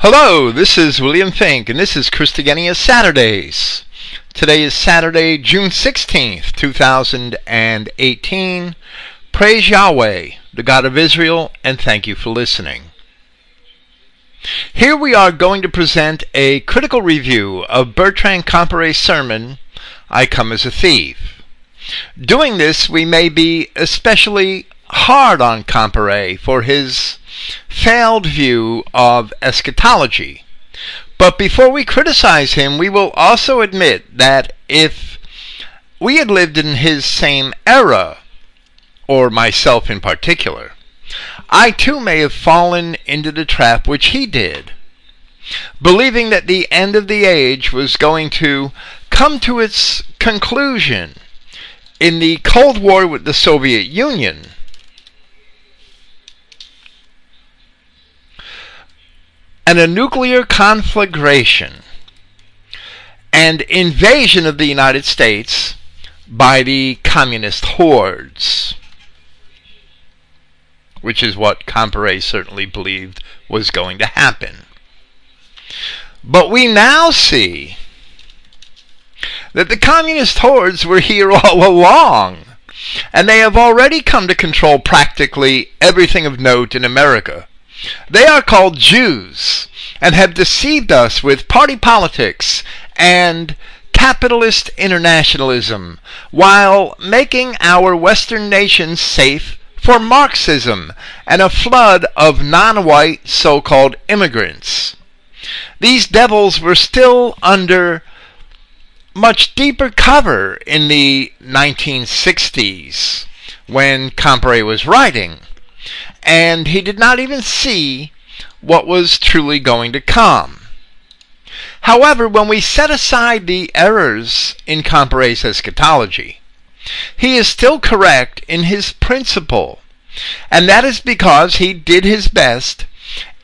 Hello, this is William Fink, and this is Christogenea Saturdays. Today is Saturday, June 16th, 2018. Praise Yahweh, the God of Israel, and thank you for listening. Here we are going to present a critical review of Bertrand Comparet's sermon, I Come as a Thief. Doing this, we may be especially hard on Comparet for his failed view of eschatology. But before we criticize him, we will also admit that if we had lived in his same era, or myself in particular, I too may have fallen into the trap which he did, believing that the end of the age was going to come to its conclusion in the Cold War with the Soviet Union and a nuclear conflagration and invasion of the United States by the communist hordes, which is what Comparet certainly believed was going to happen. But we now see that the communist hordes were here all along, and they have already come to control practically everything of note in America. They are called Jews and have deceived us with party politics and capitalist internationalism while making our Western nations safe for Marxism and a flood of non white so called immigrants. These devils were still under much deeper cover in the 1960s when Comparet was writing and he did not even see what was truly going to come. However, when we set aside the errors in Comparet's eschatology, he is still correct in his principle, and that is because he did his best,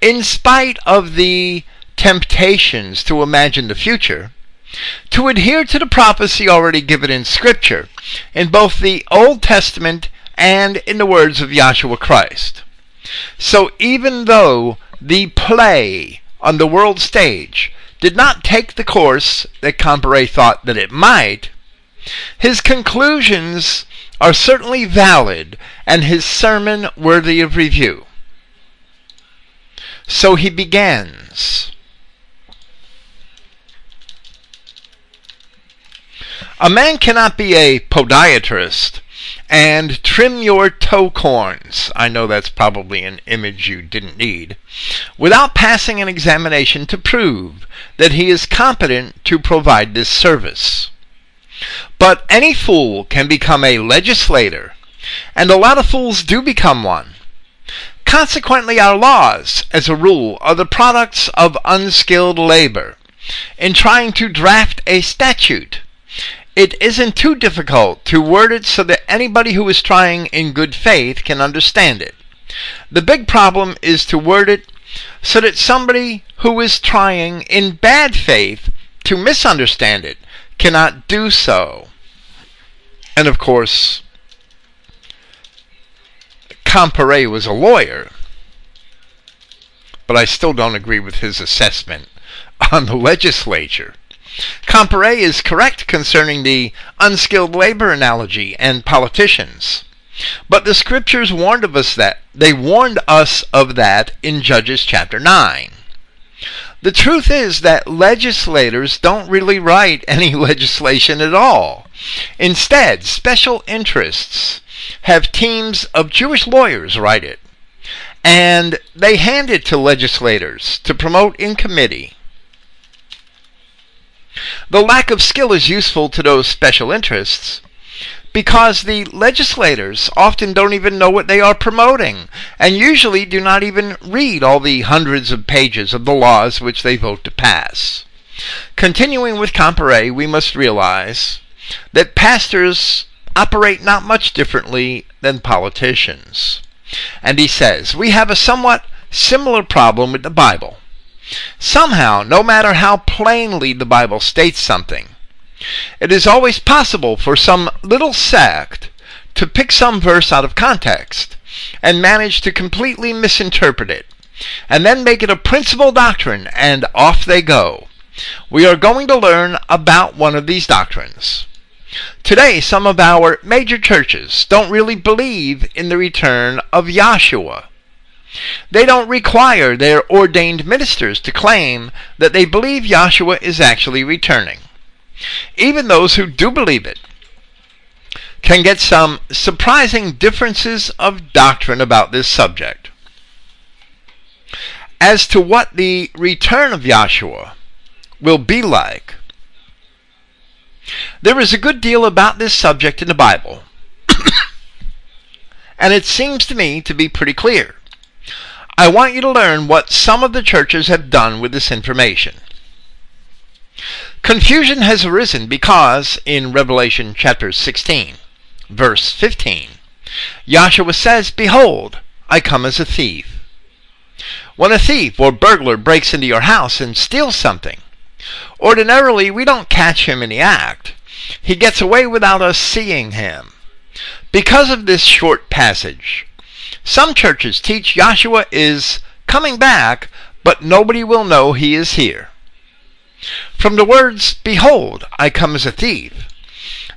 in spite of the temptations to imagine the future, to adhere to the prophecy already given in Scripture, in both the Old Testament and in the words of Yahshua Christ. So even though the play on the world stage did not take the course that Comparet thought that it might, his conclusions are certainly valid and his sermon worthy of review. So he begins. A man cannot be a podiatrist and trim your toe corns. I know that's probably an image you didn't need. Without passing an examination to prove that he is competent to provide this service. But any fool can become a legislator, and a lot of fools do become one. Consequently, our laws, as a rule, are the products of unskilled labor. In trying to draft a statute, it isn't too difficult to word it so that anybody who is trying in good faith can understand it. The big problem is to word it so that somebody who is trying in bad faith to misunderstand it cannot do so. And of course, Comparet was a lawyer, but I still don't agree with his assessment on the legislature. Comparet is correct concerning the unskilled labor analogy and politicians. But the scriptures warned of us that they warned us of that in Judges chapter 9. The truth is that legislators don't really write any legislation at all. Instead, special interests have teams of Jewish lawyers write it. And they hand it to legislators to promote in committee. The lack of skill is useful to those special interests because the legislators often don't even know what they are promoting and usually do not even read all the hundreds of pages of the laws which they vote to pass. Continuing with Comparet, we must realize that pastors operate not much differently than politicians. And he says, we have a somewhat similar problem with the Bible. Somehow, no matter how plainly the Bible states something, it is always possible for some little sect to pick some verse out of context and manage to completely misinterpret it, and then make it a principal doctrine, and off they go. We are going to learn about one of these doctrines. Today, some of our major churches don't really believe in the return of Yahshua. They don't require their ordained ministers to claim that they believe Yahshua is actually returning. Even those who do believe it can get some surprising differences of doctrine about this subject. As to what the return of Yahshua will be like, there is a good deal about this subject in the Bible, and it seems to me to be pretty clear. I want you to learn what some of the churches have done with this information. Confusion has arisen because in Revelation chapter 16, verse 15, Yahshua says, Behold, I come as a thief. When a thief or burglar breaks into your house and steals something, ordinarily we don't catch him in the act. He gets away without us seeing him. Because of this short passage, some churches teach Yahshua is coming back, but nobody will know he is here. From the words, Behold, I come as a thief,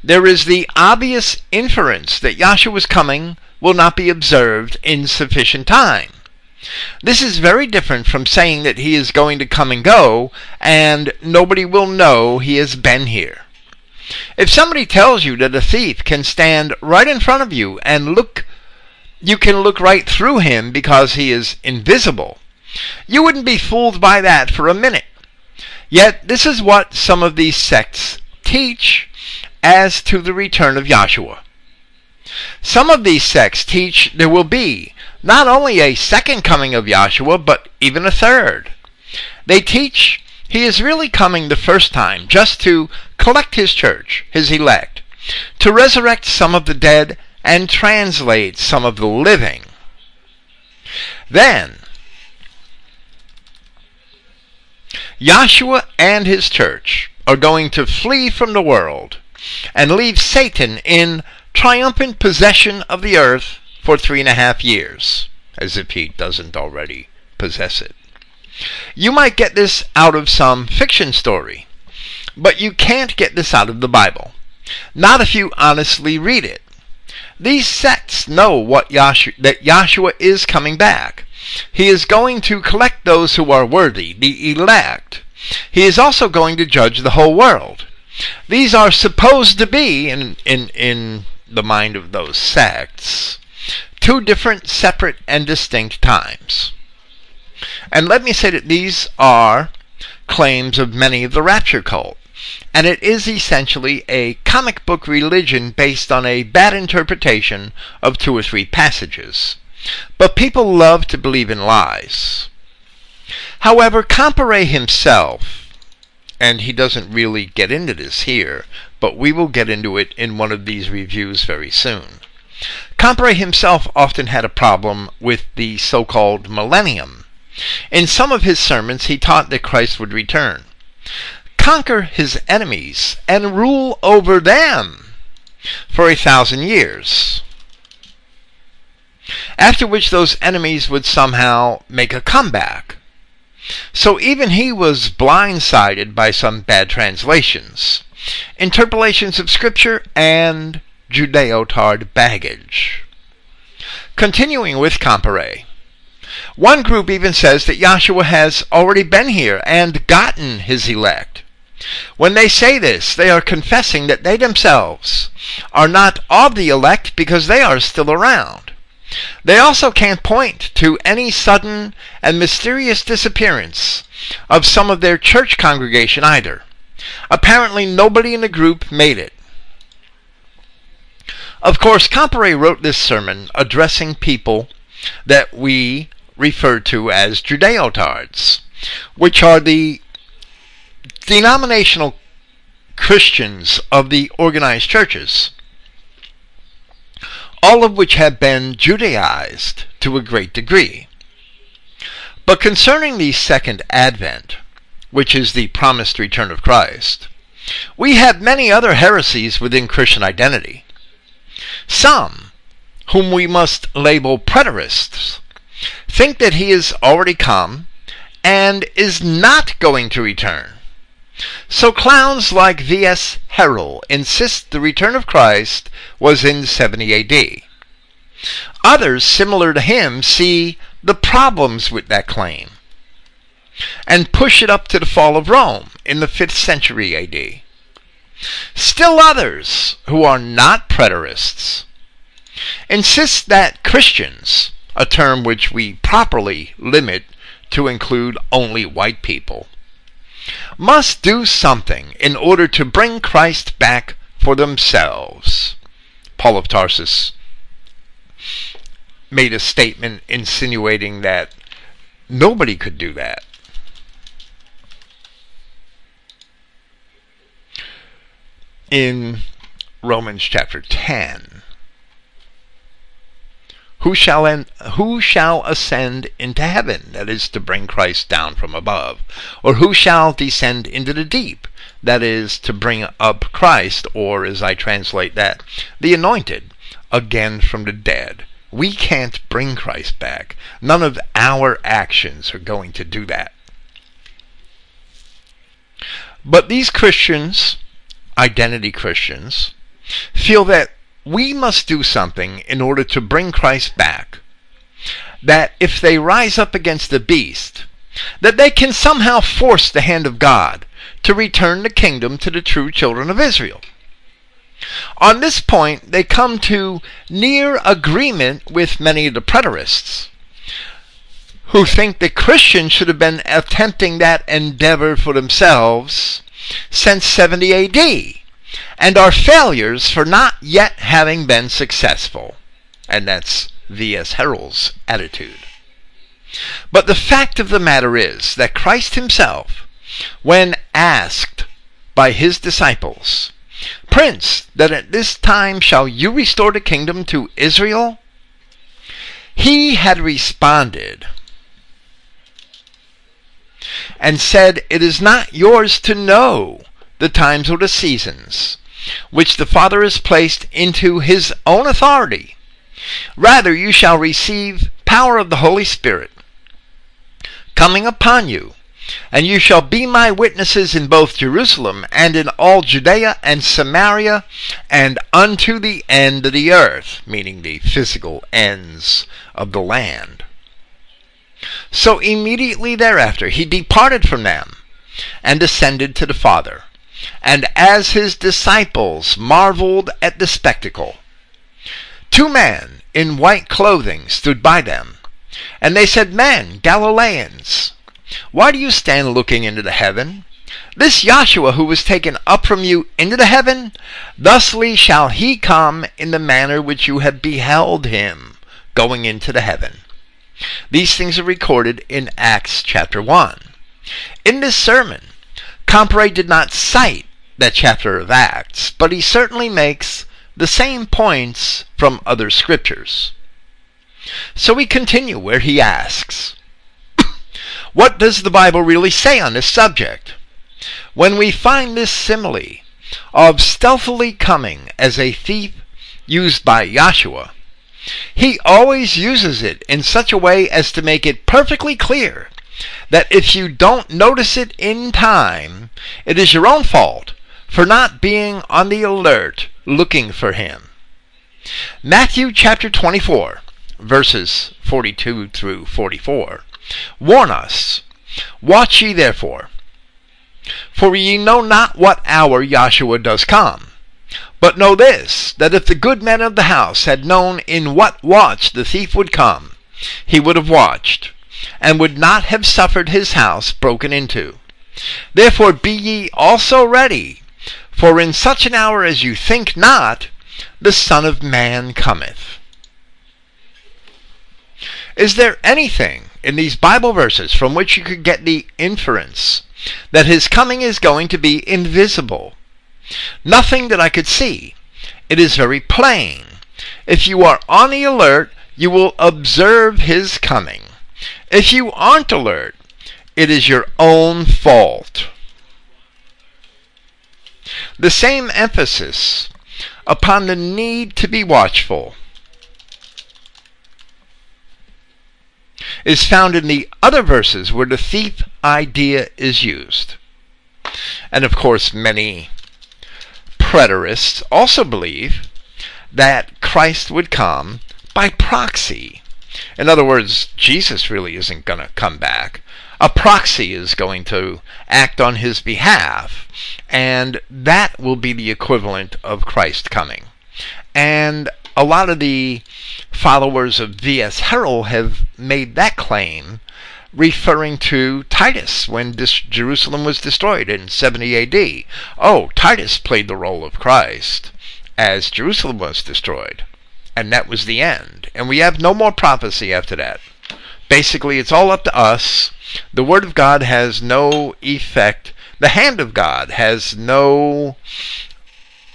there is the obvious inference that Yahshua's coming will not be observed in sufficient time. This is very different from saying that he is going to come and go and nobody will know he has been here. If somebody tells you that a thief can stand right in front of you and look you can look right through him because he is invisible. You wouldn't be fooled by that for a minute. Yet this is what some of these sects teach as to the return of Yahshua. Some of these sects teach there will be not only a second coming of Yahshua, but even a third. They teach he is really coming the first time just to collect his church, his elect, to resurrect some of the dead and translate some of the living. Then, Yahshua and his church are going to flee from the world and leave Satan in triumphant possession of the earth for three and a half years, as if he doesn't already possess it. You might get this out of some fiction story, but you can't get this out of the Bible. Not if you honestly read it. These sects know what Yahshua, that Yahshua is coming back. He is going to collect those who are worthy, the elect. He is also going to judge the whole world. These are supposed to be, in, in, in the mind of those sects, two different, separate, and distinct times. And let me say that these are claims of many of the rapture cult and it is essentially a comic book religion based on a bad interpretation of two or three passages. But people love to believe in lies. However, Comparet himself, and he doesn't really get into this here, but we will get into it in one of these reviews very soon. Comparet himself often had a problem with the so called millennium. In some of his sermons, he taught that Christ would return conquer his enemies and rule over them for a thousand years. After which those enemies would somehow make a comeback. So even he was blindsided by some bad translations, interpolations of Scripture, and Judeo-Tard baggage. Continuing with Comparet. One group even says that Yahshua has already been here and gotten his elect. When they say this, they are confessing that they themselves are not of the elect because they are still around. They also can't point to any sudden and mysterious disappearance of some of their church congregation either. Apparently, nobody in the group made it. Of course, Comparet wrote this sermon addressing people that we refer to as Judeotards, which are the denominational Christians of the organized churches, all of which have been Judaized to a great degree. But concerning the second advent, which is the promised return of Christ, we have many other heresies within Christian identity. Some, whom we must label preterists, think that he has already come and is not going to return. So clowns like V.S. Herrell insist the return of Christ was in 70 AD. Others, similar to him, see the problems with that claim and push it up to the fall of Rome in the 5th century AD. Still others, who are not preterists, insist that Christians, a term which we properly limit to include only white people, must do something in order to bring Christ back for themselves. Paul of Tarsus made a statement insinuating that nobody could do that. In Romans chapter 10, who shall en- who shall ascend into heaven that is to bring Christ down from above? Or who shall descend into the deep that is to bring up Christ? Or as I translate that the anointed again from the dead. We can't bring Christ back. None of our actions are going to do that. But these Christians identity Christians feel that we must do something in order to bring Christ back. That if they rise up against the beast, that they can somehow force the hand of God to return the kingdom to the true children of Israel. On this point, they come to near agreement with many of the preterists, who think that Christians should have been attempting that endeavor for themselves since 70 AD and are failures for not yet having been successful. And that's V.S. Herrell's attitude. But the fact of the matter is that Christ himself, when asked by his disciples, Prince, that at this time shall you restore the kingdom to Israel? He had responded and said, It is not yours to know the times or the seasons, which the Father has placed into his own authority. Rather, you shall receive power of the Holy Spirit coming upon you, and you shall be my witnesses in both Jerusalem and in all Judea and Samaria and unto the end of the earth, meaning the physical ends of the land. So immediately thereafter he departed from them and ascended to the Father. And as his disciples marveled at the spectacle, two men in white clothing stood by them. And they said, Men, Galileans, why do you stand looking into the heaven? This Yahshua who was taken up from you into the heaven, thusly shall he come in the manner which you have beheld him going into the heaven. These things are recorded in Acts chapter 1. In this sermon, Comparet did not cite that chapter of Acts, but he certainly makes the same points from other scriptures. So we continue where he asks, What does the Bible really say on this subject? When we find this simile of stealthily coming as a thief used by Yahshua, he always uses it in such a way as to make it perfectly clear that if you don't notice it in time, it is your own fault for not being on the alert looking for him. Matthew chapter 24, verses 42 through 44, warn us, Watch ye therefore, for ye know not what hour Yahshua does come. But know this, that if the good man of the house had known in what watch the thief would come, he would have watched and would not have suffered his house broken into. Therefore be ye also ready, for in such an hour as you think not, the Son of Man cometh. Is there anything in these Bible verses from which you could get the inference that his coming is going to be invisible? Nothing that I could see. It is very plain. If you are on the alert, you will observe his coming. If you aren't alert, it is your own fault. The same emphasis upon the need to be watchful is found in the other verses where the thief idea is used. And of course, many preterists also believe that Christ would come by proxy. In other words, Jesus really isn't going to come back. A proxy is going to act on his behalf, and that will be the equivalent of Christ coming. And a lot of the followers of V.S. Herrell have made that claim referring to Titus when Jerusalem was destroyed in 70 AD. Oh, Titus played the role of Christ as Jerusalem was destroyed. And that was the end. And we have no more prophecy after that. Basically, it's all up to us. The Word of God has no effect. The hand of God has no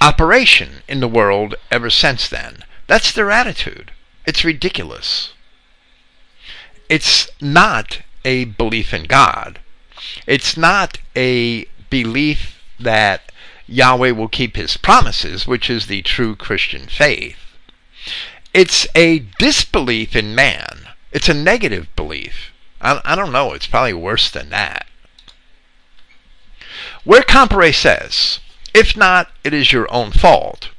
operation in the world ever since then. That's their attitude. It's ridiculous. It's not a belief in God. It's not a belief that Yahweh will keep his promises, which is the true Christian faith. It's a disbelief in man. It's a negative belief. I, I don't know, it's probably worse than that. Where Comparet says, if not, it is your own fault.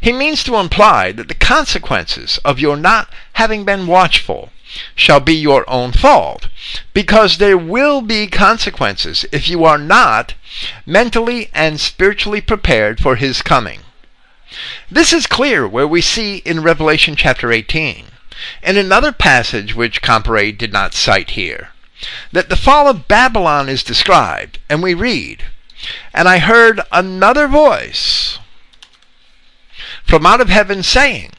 He means to imply that the consequences of your not having been watchful shall be your own fault, because there will be consequences if you are not mentally and spiritually prepared for his coming. This is clear where we see in Revelation chapter 18, and another passage which Comparet did not cite here, that the fall of Babylon is described, and we read, And I heard another voice from out of heaven saying,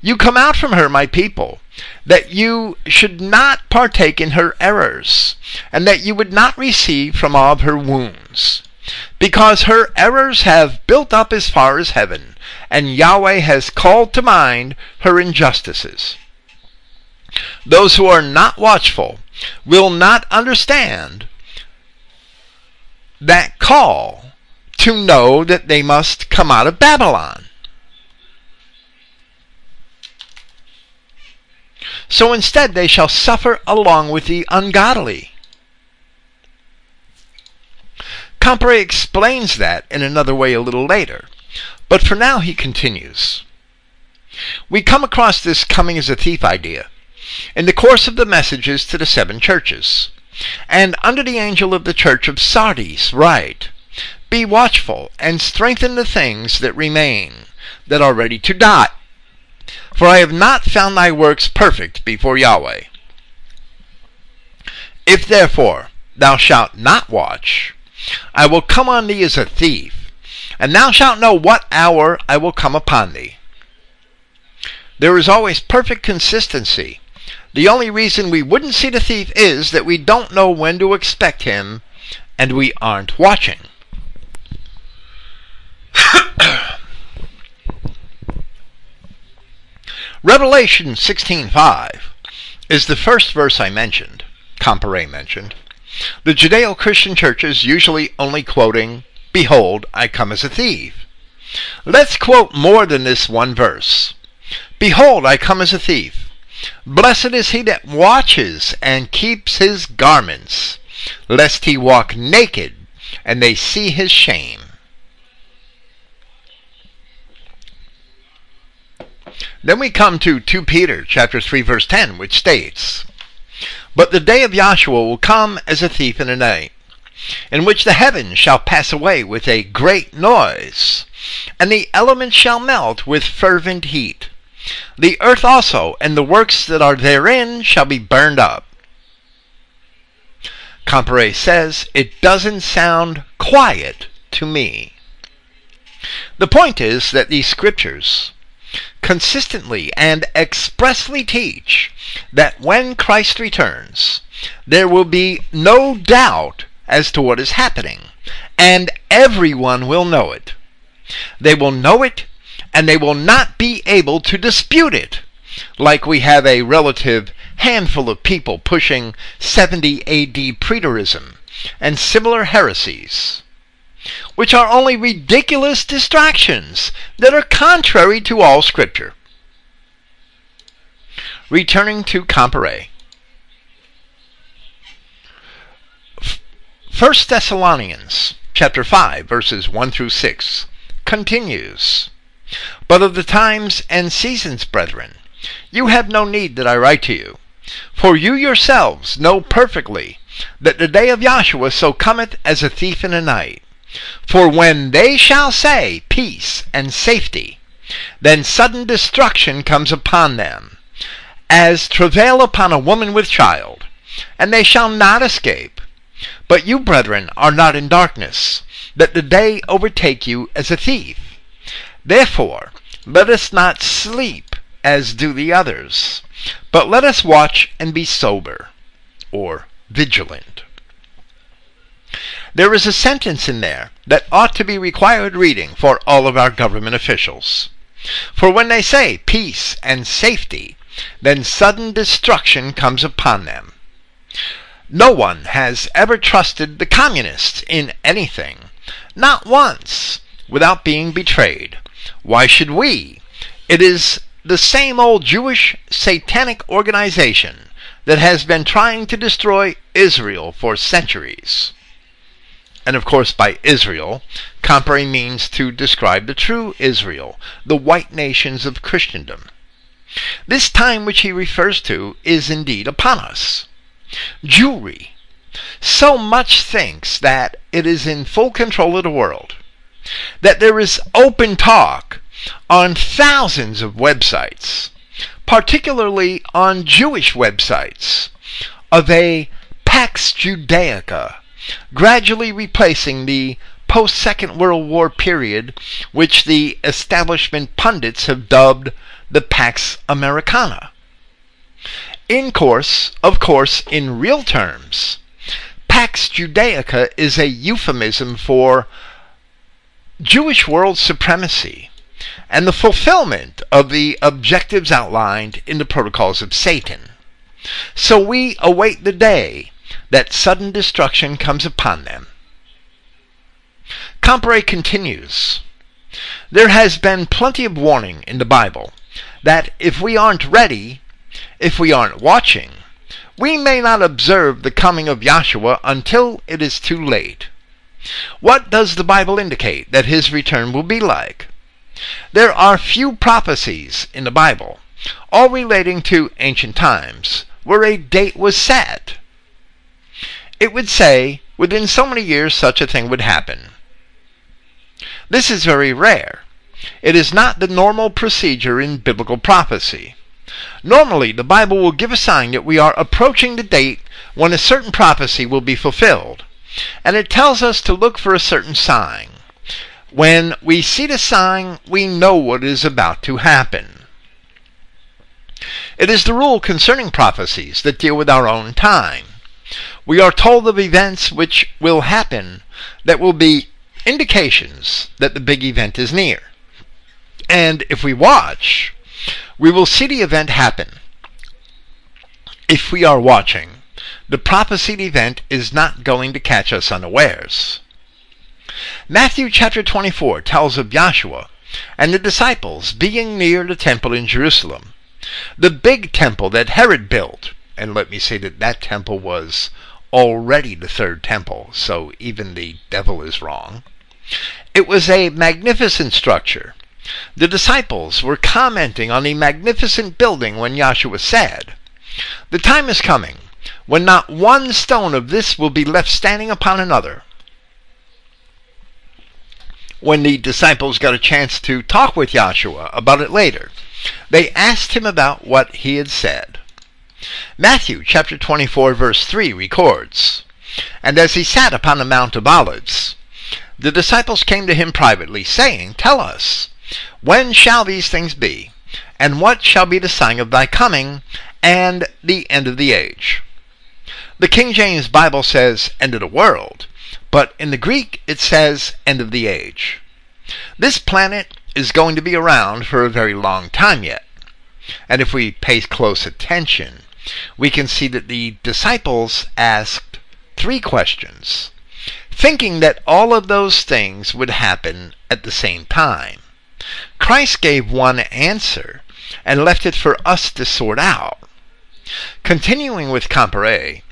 You come out from her, my people, that you should not partake in her errors, and that you would not receive from all of her wounds. Because her errors have built up as far as heaven, and Yahweh has called to mind her injustices. Those who are not watchful will not understand that call to know that they must come out of Babylon. So instead they shall suffer along with the ungodly. Comparet explains that in another way a little later, but for now he continues. We come across this coming as a thief idea in the course of the messages to the seven churches. And under the angel of the church of Sardis write, Be watchful and strengthen the things that remain, that are ready to die. For I have not found thy works perfect before Yahweh. If therefore thou shalt not watch, I will come on thee as a thief, and thou shalt know what hour I will come upon thee. There is always perfect consistency. The only reason we wouldn't see the thief is that we don't know when to expect him, and we aren't watching. Revelation 16:5 is the first verse I mentioned, Comparet mentioned. The Judeo-Christian churches usually only quoting, "Behold, I come as a thief." Let's quote more than this one verse. "Behold, I come as a thief. Blessed is he that watches and keeps his garments, lest he walk naked and they see his shame." Then we come to 2 Peter chapter 3 verse 10 which states, But the day of Yahshua will come as a thief in the night, in which the heavens shall pass away with a great noise, and the elements shall melt with fervent heat. The earth also and the works that are therein shall be burned up. Comparet says it doesn't sound quiet to me. The point is that these scriptures consistently and expressly teach that when Christ returns, there will be no doubt as to what is happening, and everyone will know it. They will know it, and they will not be able to dispute it, like we have a relative handful of people pushing 70 AD preterism and similar heresies which are only ridiculous distractions that are contrary to all Scripture. Returning to Comparet. 1 Thessalonians chapter 5 verses 1 through 6 continues But of the times and seasons brethren you have no need that I write to you for you yourselves know perfectly that the day of Yahshua so cometh as a thief in the night for when they shall say peace and safety, then sudden destruction comes upon them, as travail upon a woman with child, and they shall not escape. But you, brethren, are not in darkness, that the day overtake you as a thief. Therefore, let us not sleep as do the others, but let us watch and be sober, or vigilant. There is a sentence in there that ought to be required reading for all of our government officials. For when they say peace and safety, then sudden destruction comes upon them. No one has ever trusted the communists in anything, not once, without being betrayed. Why should we? It is the same old Jewish satanic organization that has been trying to destroy Israel for centuries. And of course, by Israel, Comparet means to describe the true Israel, the white nations of Christendom. This time which he refers to is indeed upon us. Jewry so much thinks that it is in full control of the world, that there is open talk on thousands of websites, particularly on Jewish websites, of a Pax Judaica, gradually replacing the post Second World War period, which the establishment pundits have dubbed the Pax Americana. In course, of course, in real terms, Pax Judaica is a euphemism for Jewish world supremacy and the fulfillment of the objectives outlined in the protocols of Satan. So we await the day that sudden destruction comes upon them. Comparet continues There has been plenty of warning in the Bible that if we aren't ready, if we aren't watching, we may not observe the coming of Yahshua until it is too late. What does the Bible indicate that his return will be like? There are few prophecies in the Bible, all relating to ancient times, where a date was set. It would say, within so many years such a thing would happen. This is very rare. It is not the normal procedure in biblical prophecy. Normally, the Bible will give a sign that we are approaching the date when a certain prophecy will be fulfilled, and it tells us to look for a certain sign. When we see the sign, we know what is about to happen. It is the rule concerning prophecies that deal with our own time. We are told of events which will happen that will be indications that the big event is near. And if we watch, we will see the event happen. If we are watching, the prophesied event is not going to catch us unawares. Matthew chapter 24 tells of Yahshua and the disciples being near the temple in Jerusalem, the big temple that Herod built. And let me say that that temple was already the third temple, so even the devil is wrong. It was a magnificent structure the disciples were commenting on the magnificent building when Yahshua said, The time is coming when not one stone of this will be left standing upon another. When the disciples got a chance to talk with Yahshua about it later, they asked him about what he had said. Matthew chapter 24 verse 3 records, And as he sat upon the Mount of Olives, the disciples came to him privately, saying, Tell us, when shall these things be? And what shall be the sign of thy coming and the end of the age? The King James Bible says end of the world, but in the Greek it says end of the age. This planet is going to be around for a very long time yet. And if we pay close attention, we can see that the disciples asked three questions, thinking that all of those things would happen at the same time. Christ gave one answer and left it for us to sort out. Continuing with Comparet,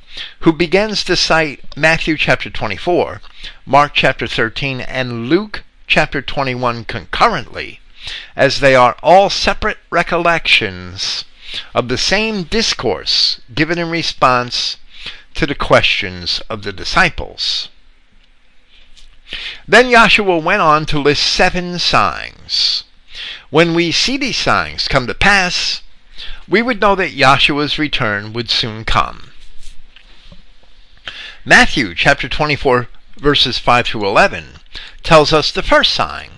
who begins to cite Matthew chapter 24, Mark chapter 13, and Luke chapter 21 concurrently, as they are all separate recollections of the same discourse given in response to the questions of the disciples. Then Yahshua went on to list seven signs. When we see these signs come to pass, we would know that Yahshua's return would soon come. Matthew chapter 24 verses 5 through 11 tells us the first sign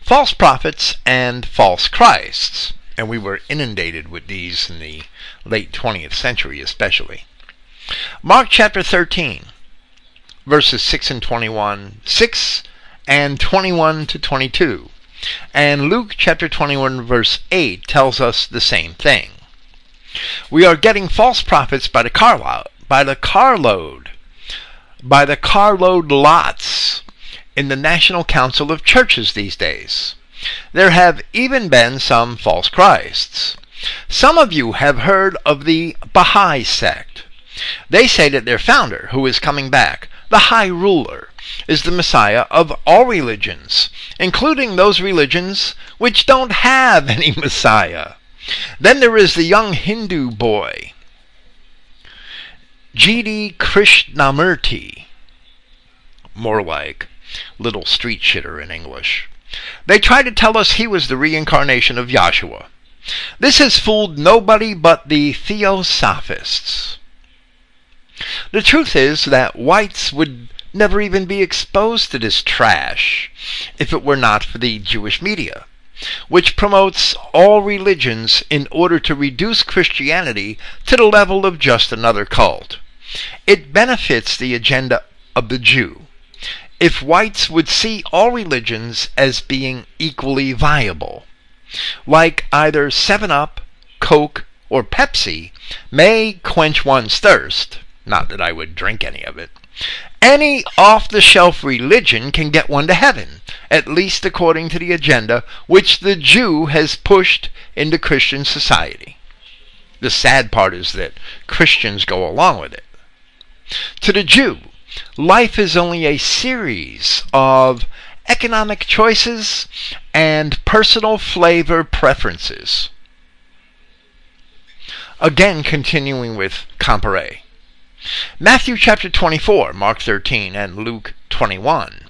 false prophets and false Christs. And we were inundated with these in the late 20th century, especially. Mark chapter 13, verses 6 and 21, 6 and 21 to 22. And Luke chapter 21, verse 8 tells us the same thing. We are getting false prophets by the carload, by the carload, by the carload lots in the National Council of Churches these days. There have even been some false Christs. Some of you have heard of the Baha'i sect. They say that their founder, who is coming back, the High Ruler, is the Messiah of all religions, including those religions which don't have any Messiah. Then there is the young Hindu boy, G.D. Krishnamurti, more like little street shitter in English. They try to tell us he was the reincarnation of Yahshua. This has fooled nobody but the Theosophists. The truth is that whites would never even be exposed to this trash if it were not for the Jewish media, which promotes all religions in order to reduce Christianity to the level of just another cult. It benefits the agenda of the Jew if whites would see all religions as being equally viable, like either 7 Up, Coke, or Pepsi may quench one's thirst, not that I would drink any of it, any off the shelf religion can get one to heaven, at least according to the agenda which the Jew has pushed into Christian society. The sad part is that Christians go along with it. To the Jew, life is only a series of economic choices and personal flavor preferences. Again, continuing with Comparet. Matthew chapter 24, Mark 13, and Luke 21.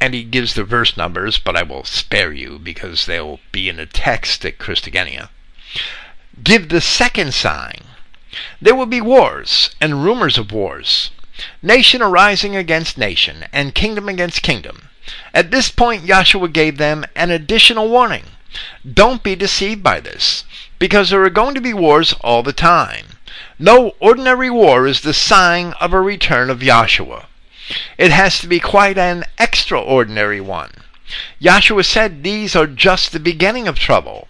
And he gives the verse numbers, but I will spare you because they'll be in the text at Christogenea. Give the second sign. There will be wars and rumors of wars nation arising against nation, and kingdom against kingdom. At this point, Yahshua gave them an additional warning. Don't be deceived by this, because there are going to be wars all the time. No ordinary war is the sign of a return of Yahshua. It has to be quite an extraordinary one. Yahshua said these are just the beginning of trouble,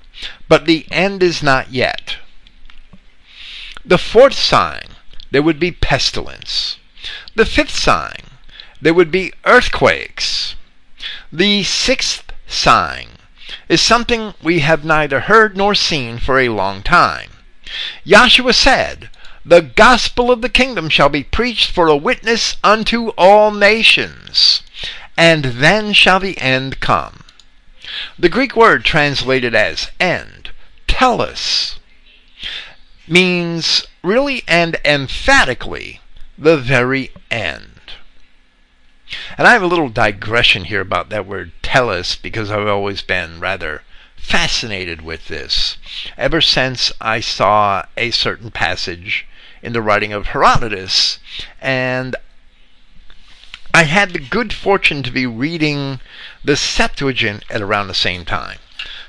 but the end is not yet. The fourth sign, there would be pestilence. The fifth sign, there would be earthquakes. The sixth sign is something we have neither heard nor seen for a long time. Yahshua said, The gospel of the kingdom shall be preached for a witness unto all nations, and then shall the end come. The Greek word translated as end, telos, means really and emphatically the very end. And I have a little digression here about that word telos because I've always been rather fascinated with this ever since I saw a certain passage in the writing of Herodotus and I had the good fortune to be reading the Septuagint at around the same time.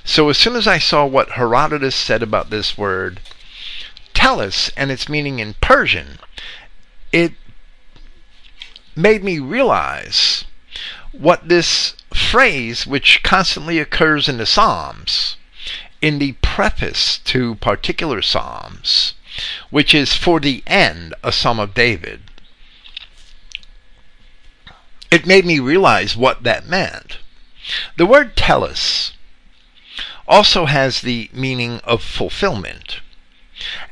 So as soon as I saw what Herodotus said about this word telos and its meaning in Persian, it made me realize what this phrase, which constantly occurs in the Psalms, in the preface to particular Psalms, which is for the end, a Psalm of David, it made me realize what that meant. The word telos also has the meaning of fulfillment.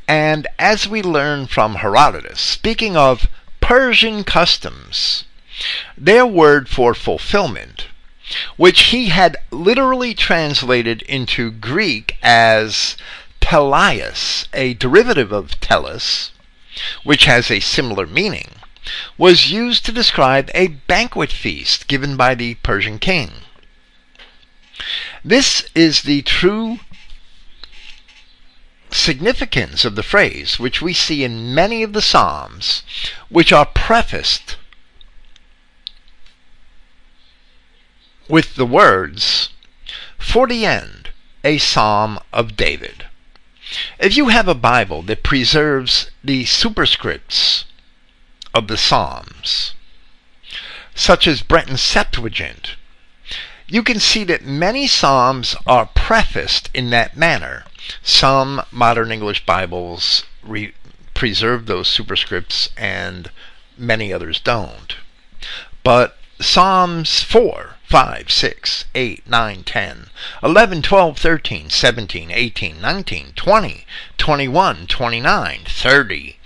And as we learn from Herodotus, speaking of Persian customs, their word for fulfillment, which he had literally translated into Greek as teleis, a derivative of telos, which has a similar meaning, was used to describe a banquet feast given by the Persian king. This is the true significance of the phrase, which we see in many of the Psalms, which are prefaced with the words, For the end, a Psalm of David. If you have a Bible that preserves the superscripts of the Psalms, such as Brenton Septuagint, you can see that many Psalms are prefaced in that manner. Some modern English Bibles re- preserve those superscripts and many others don't. But Psalms 4, 5, 6, 8, 9, 10, 11, 12, 13, 17, 18, 19, 20, 21, 29, 30,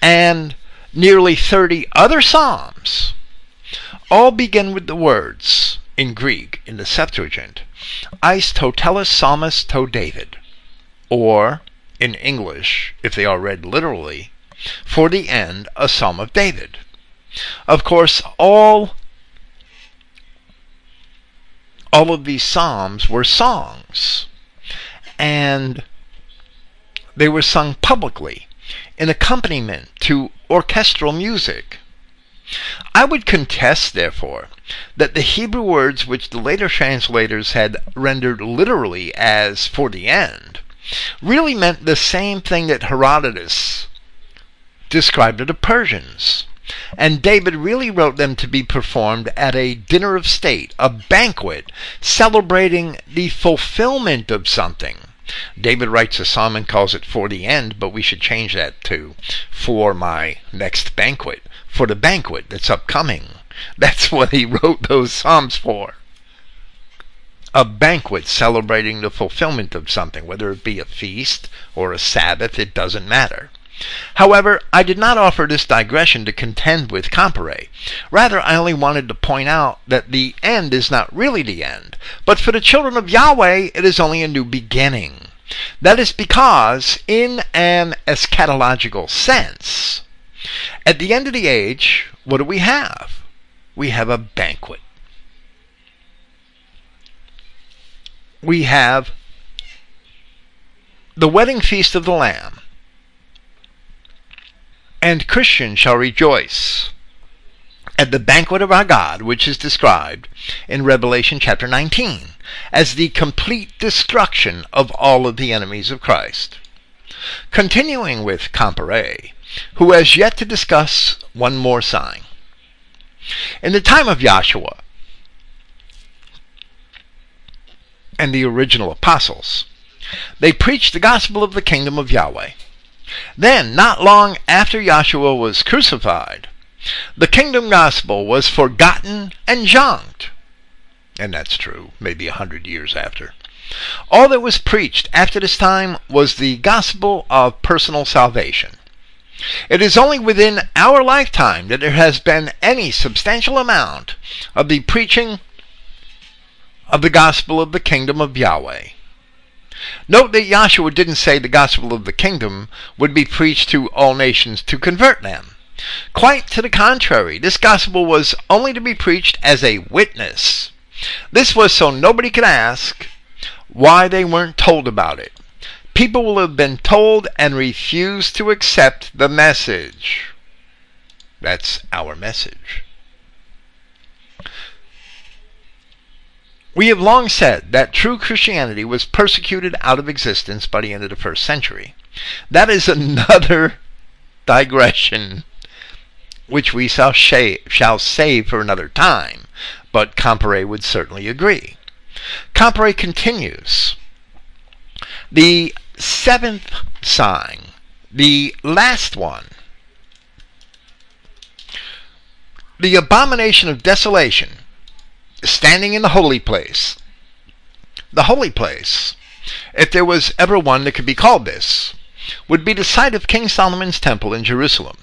and nearly 30 other Psalms. All begin with the words in Greek in the Septuagint, Eis to telos psalmos to David, or in English, if they are read literally, for the end, a psalm of David. Of course, all all of these psalms were songs, and they were sung publicly in accompaniment to orchestral music. I would contest, therefore, that the Hebrew words which the later translators had rendered literally as for the end really meant the same thing that Herodotus described to the Persians. And David really wrote them to be performed at a dinner of state, a banquet, celebrating the fulfillment of something. David writes a psalm and calls it for the end, but we should change that to for my next banquet, for the banquet that's upcoming. That's what he wrote those psalms for. A banquet celebrating the fulfillment of something, whether it be a feast or a Sabbath, it doesn't matter. However, I did not offer this digression to contend with Comparet. Rather, I only wanted to point out that the end is not really the end, but for the children of Yahweh it is only a new beginning. That is because, in an eschatological sense, at the end of the age, what do we have? We have a banquet. We have the wedding feast of the Lamb and Christians shall rejoice at the banquet of our God, which is described in Revelation chapter 19 as the complete destruction of all of the enemies of Christ. Continuing with Comparet, who has yet to discuss one more sign. In the time of Yahshua and the original apostles, they preached the gospel of the kingdom of Yahweh then, not long after Yahshua was crucified, the kingdom gospel was forgotten and junked. And that's true, maybe a hundred years after. All that was preached after this time was the gospel of personal salvation. It is only within our lifetime that there has been any substantial amount of the preaching of the gospel of the kingdom of Yahweh. Note that Yahshua didn't say the gospel of the kingdom would be preached to all nations to convert them. Quite to the contrary, this gospel was only to be preached as a witness. This was so nobody could ask why they weren't told about it. People will have been told and refused to accept the message. That's our message. We have long said that true Christianity was persecuted out of existence by the end of the first century. That is another digression which we shall, shall save for another time, but Comparet would certainly agree. Comparet continues. The seventh sign, the last one, the abomination of desolation standing in the holy place. The holy place, if there was ever one that could be called this, would be the site of King Solomon's Temple in Jerusalem.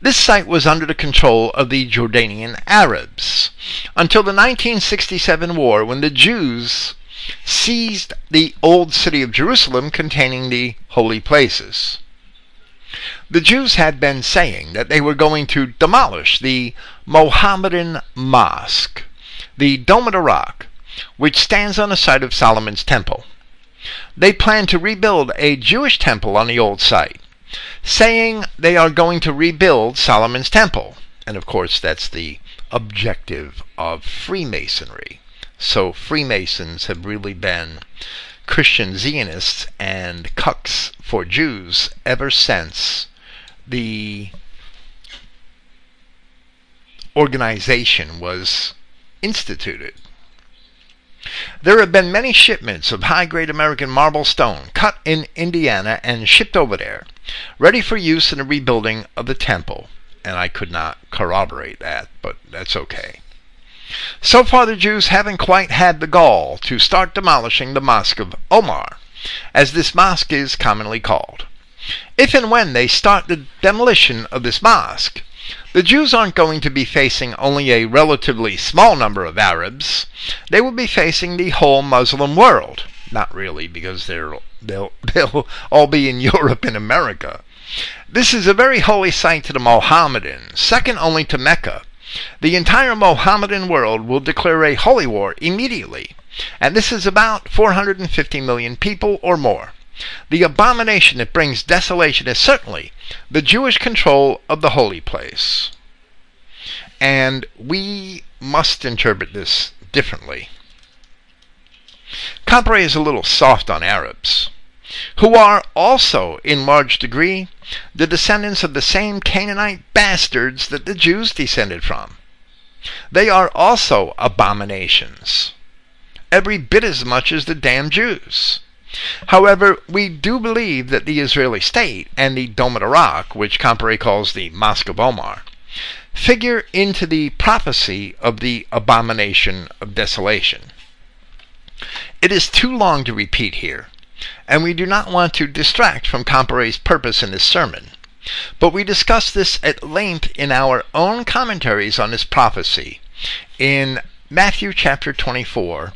This site was under the control of the Jordanian Arabs until the 1967 war when the Jews seized the old city of Jerusalem containing the holy places. The Jews had been saying that they were going to demolish the Mohammedan mosque, the Dome of the Rock, which stands on the site of Solomon's Temple. They plan to rebuild a Jewish temple on the old site, saying they are going to rebuild Solomon's Temple. And of course, that's the objective of Freemasonry. So Freemasons have really been Christian Zionists and cucks for Jews ever since the organization was instituted. There have been many shipments of high grade American marble stone cut in Indiana and shipped over there, ready for use in the rebuilding of the temple. And I could not corroborate that, but that's okay. So far, the Jews haven't quite had the gall to start demolishing the Mosque of Omar, as this mosque is commonly called. If and when they start the demolition of this mosque, the Jews aren't going to be facing only a relatively small number of Arabs. They will be facing the whole Muslim world. Not really, because they'll, they'll all be in Europe and America. This is a very holy site to the Mohammedans, second only to Mecca. The entire Mohammedan world will declare a holy war immediately, and this is about 450 million people or more. The abomination that brings desolation is certainly the Jewish control of the holy place. And we must interpret this differently. Comparet is a little soft on Arabs, who are also, in large degree, the descendants of the same Canaanite bastards that the Jews descended from. They are also abominations, every bit as much as the damned Jews. However, we do believe that the Israeli state and the Dome of Rock, which Comparet calls the Mosque of Omar, figure into the prophecy of the abomination of desolation. It is too long to repeat here, and we do not want to distract from Comparet's purpose in this sermon. But we discuss this at length in our own commentaries on this prophecy in Matthew chapter 24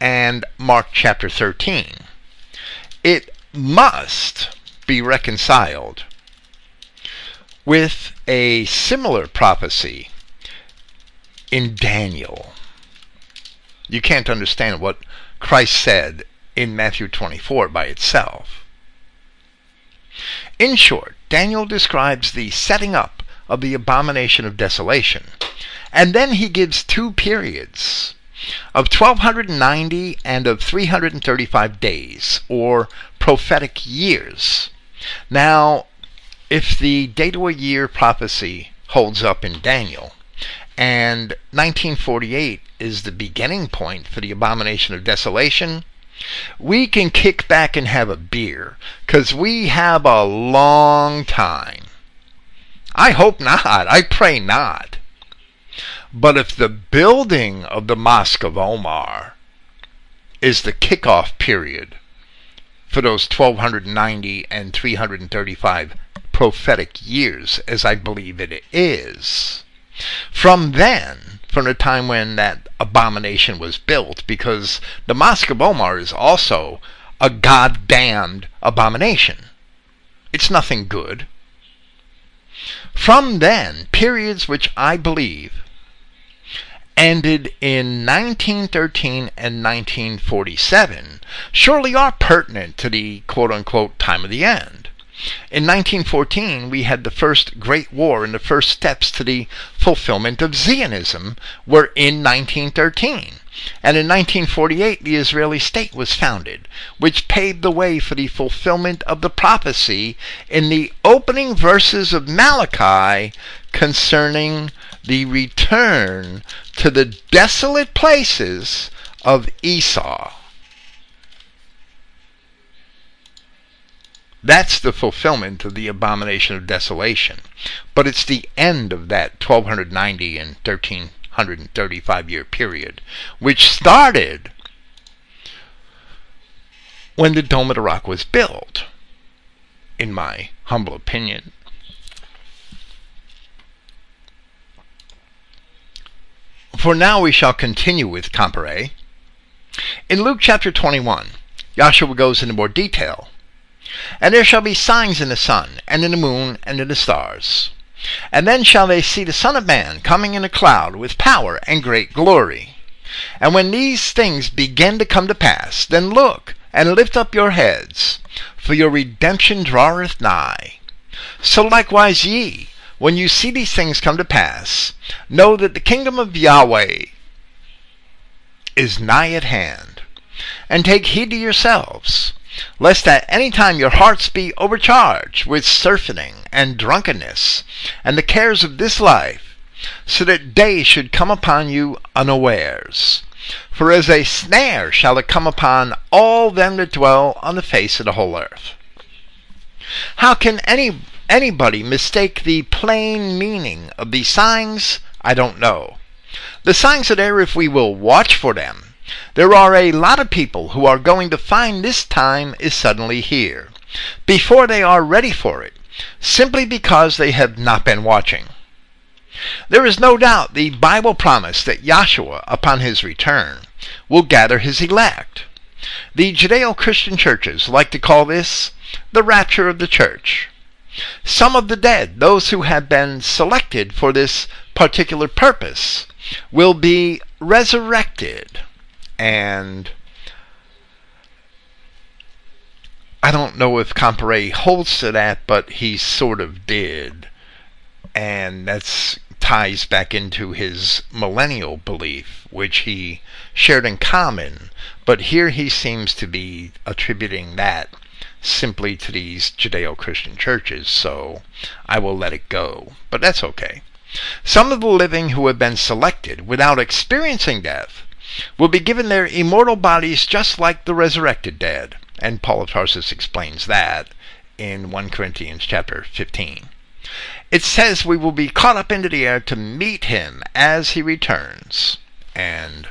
and Mark chapter 13. It must be reconciled with a similar prophecy in Daniel. You can't understand what Christ said in Matthew 24 by itself. In short, Daniel describes the setting up of the abomination of desolation, and then he gives two periods of 1290 and of 335 days, or prophetic years. Now, if the date a year prophecy holds up in Daniel, and 1948 is the beginning point for the abomination of desolation, we can kick back and have a beer because we have a long time. I hope not. I pray not. But if the building of the Mosque of Omar is the kickoff period for those 1290 and 335 prophetic years, as I believe it is, from then, from the time when that abomination was built because the Mosque of Omar is also a goddamned abomination. It's nothing good. From then, periods which I believe ended in 1913 and 1947 surely are pertinent to the quote unquote time of the end. In 1914, we had the first Great War, and the first steps to the fulfillment of Zionism were in 1913. And in 1948, the Israeli state was founded, which paved the way for the fulfillment of the prophecy in the opening verses of Malachi concerning the return to the desolate places of Esau. That's the fulfillment of the abomination of desolation. But it's the end of that 1290 and 1335 year period, which started when the Dome of the Rock was built. in my humble opinion. For now we shall continue with Comparet. In Luke chapter 21, Yahshua goes into more detail. And there shall be signs in the sun, and in the moon, and in the stars. And then shall they see the Son of Man coming in a cloud with power and great glory. And when these things begin to come to pass, then look, and lift up your heads, for your redemption draweth nigh. So likewise ye, when you see these things come to pass, know that the kingdom of Yahweh is nigh at hand. And take heed to yourselves, lest at any time your hearts be overcharged with surfeiting and drunkenness, and the cares of this life, so that day should come upon you unawares. For as a snare shall it come upon all them that dwell on the face of the whole earth. How can any anybody mistake the plain meaning of these signs? I don't know. The signs are there if we will watch for them. There are a lot of people who are going to find this time is suddenly here, before they are ready for it, simply because they have not been watching. There is no doubt the Bible promise that Yahshua, upon his return, will gather his elect. The Judeo Christian churches like to call this the rapture of the church. Some of the dead, those who have been selected for this particular purpose, will be resurrected. And I don't know if Comparet holds to that, but he sort of did. And that ties back into his millennial belief, which he shared in common. But here he seems to be attributing that simply to these Judeo Christian churches, so I will let it go. But that's okay. Some of the living who have been selected without experiencing death will be given their immortal bodies just like the resurrected dead. And Paul of Tarsus explains that in 1 Corinthians chapter 15. It says we will be caught up into the air to meet him as he returns. And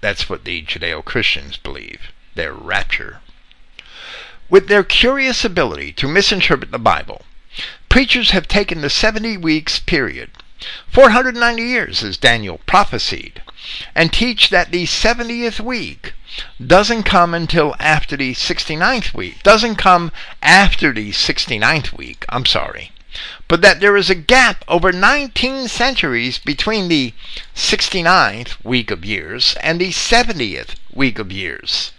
that's what the Judeo Christians believe, their rapture. With their curious ability to misinterpret the Bible, preachers have taken the 70 weeks period, 490 years as Daniel prophesied, and teach that the 70th week doesn't come until after the 69th week, doesn't come after the 69th week, I'm sorry, but that there is a gap over 19 centuries between the 69th week of years and the 70th week of years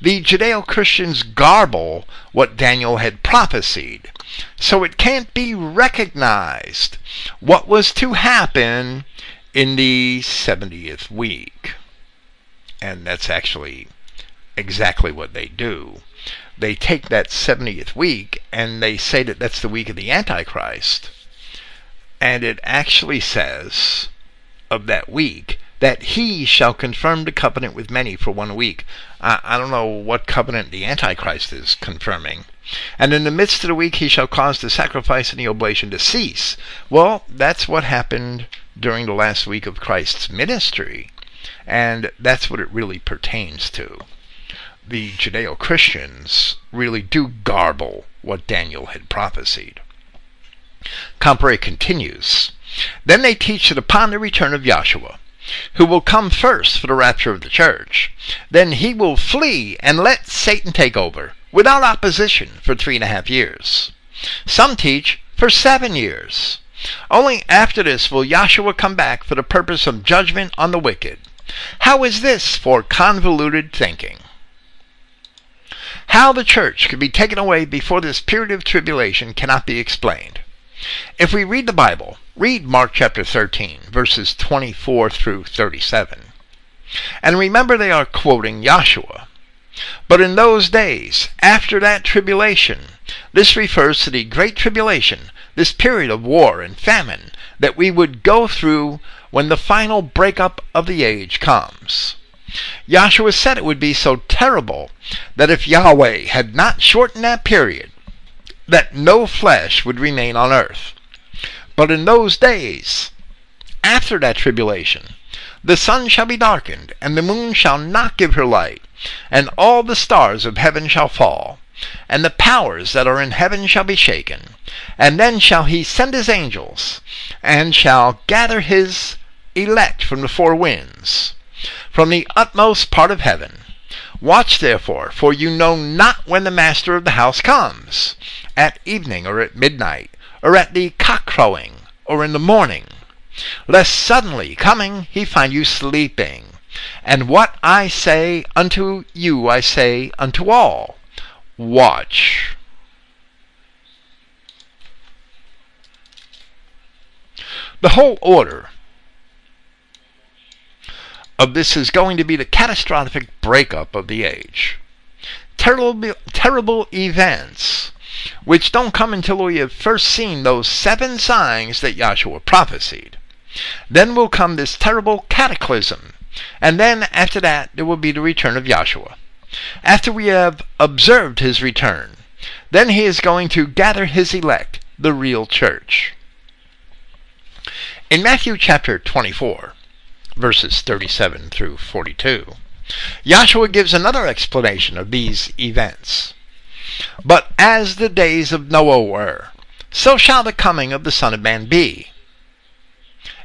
the Judeo Christians garble what Daniel had prophesied. So it can't be recognized what was to happen in the 70th week. And that's actually exactly what they do. They take that 70th week and they say that that's the week of the Antichrist. And it actually says of that week that he shall confirm the covenant with many for one week. I, I, don't know what covenant the Antichrist is confirming. And in the midst of the week he shall cause the sacrifice and the oblation to cease. Well, that's what happened during the last week of Christ's ministry. And that's what it really pertains to. The Judeo Christians really do garble what Daniel had prophesied. Comparet continues. Then they teach that upon the return of Yahshua, who will come first for the rapture of the church. Then he will flee and let Satan take over without opposition for three and a half years. Some teach for seven years. Only after this will Yahshua come back for the purpose of judgment on the wicked. How is this for convoluted thinking? How the church could be taken away before this period of tribulation cannot be explained. If we read the Bible, read Mark chapter 13, verses 24 through 37. And remember they are quoting Yahshua. But in those days, after that tribulation, this refers to the great tribulation, this period of war and famine that we would go through when the final breakup of the age comes. Yahshua said it would be so terrible that if Yahweh had not shortened that period, that no flesh would remain on earth. But in those days, after that tribulation, the sun shall be darkened, and the moon shall not give her light, and all the stars of heaven shall fall, and the powers that are in heaven shall be shaken. And then shall he send his angels, and shall gather his elect from the four winds, from the utmost part of heaven. Watch therefore, for you know not when the master of the house comes, at evening or at midnight, or at the cock crowing, or in the morning, lest suddenly coming he find you sleeping. And what I say unto you I say unto all, watch. The whole order of this is going to be the catastrophic breakup of the age. Terrible, terrible events which don't come until we have first seen those seven signs that Yahshua prophesied. Then will come this terrible cataclysm, and then after that there will be the return of Yahshua. After we have observed his return, then he is going to gather his elect, the real church. In Matthew chapter 24, verses 37 through 42, Yahshua gives another explanation of these events. But as the days of Noah were, so shall the coming of the Son of Man be.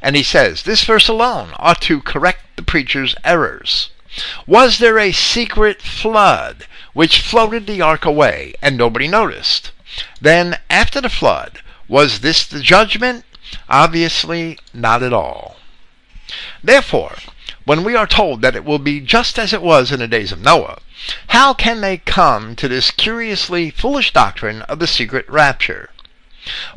And he says, this verse alone ought to correct the preacher's errors. Was there a secret flood which floated the ark away and nobody noticed? Then, after the flood, was this the judgment? Obviously, not at all. Therefore, when we are told that it will be just as it was in the days of Noah, how can they come to this curiously foolish doctrine of the secret rapture?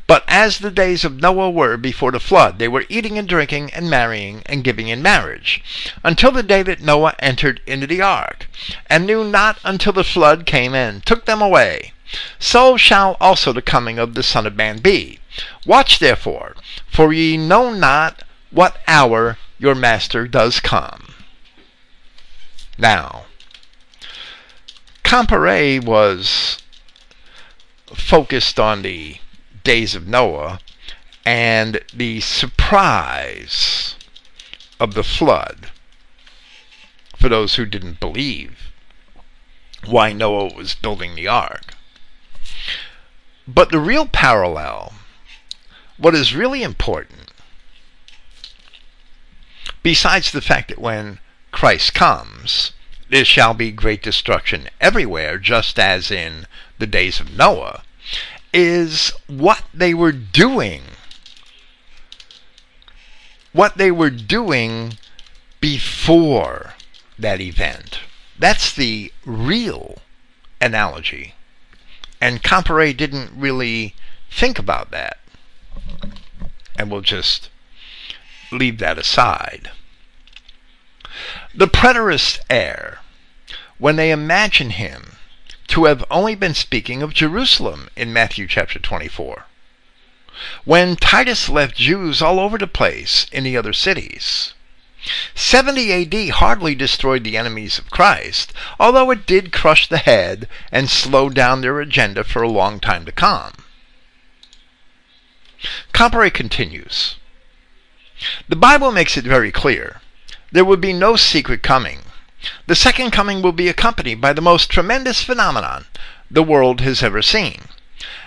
But as the days of Noah were before the flood, they were eating and drinking and marrying and giving in marriage, until the day that Noah entered into the ark, and knew not until the flood came and took them away. So shall also the coming of the Son of Man be. Watch therefore, for ye know not what hour your master does come. Now, Comparet was focused on the days of Noah and the surprise of the flood for those who didn't believe why Noah was building the ark. But the real parallel, what is really important, besides the fact that when Christ comes, there shall be great destruction everywhere, just as in the days of Noah, is what they were doing. What they were doing before that event. That's the real analogy. And Comparet didn't really think about that. And we'll just leave that aside. The preterists err when they imagine him to have only been speaking of Jerusalem in Matthew chapter 24. When Titus left Jews all over the place in the other cities. 70 AD hardly destroyed the enemies of Christ, although it did crush the head and slow down their agenda for a long time to come. Comparet continues The Bible makes it very clear there will be no secret coming. The second coming will be accompanied by the most tremendous phenomenon the world has ever seen.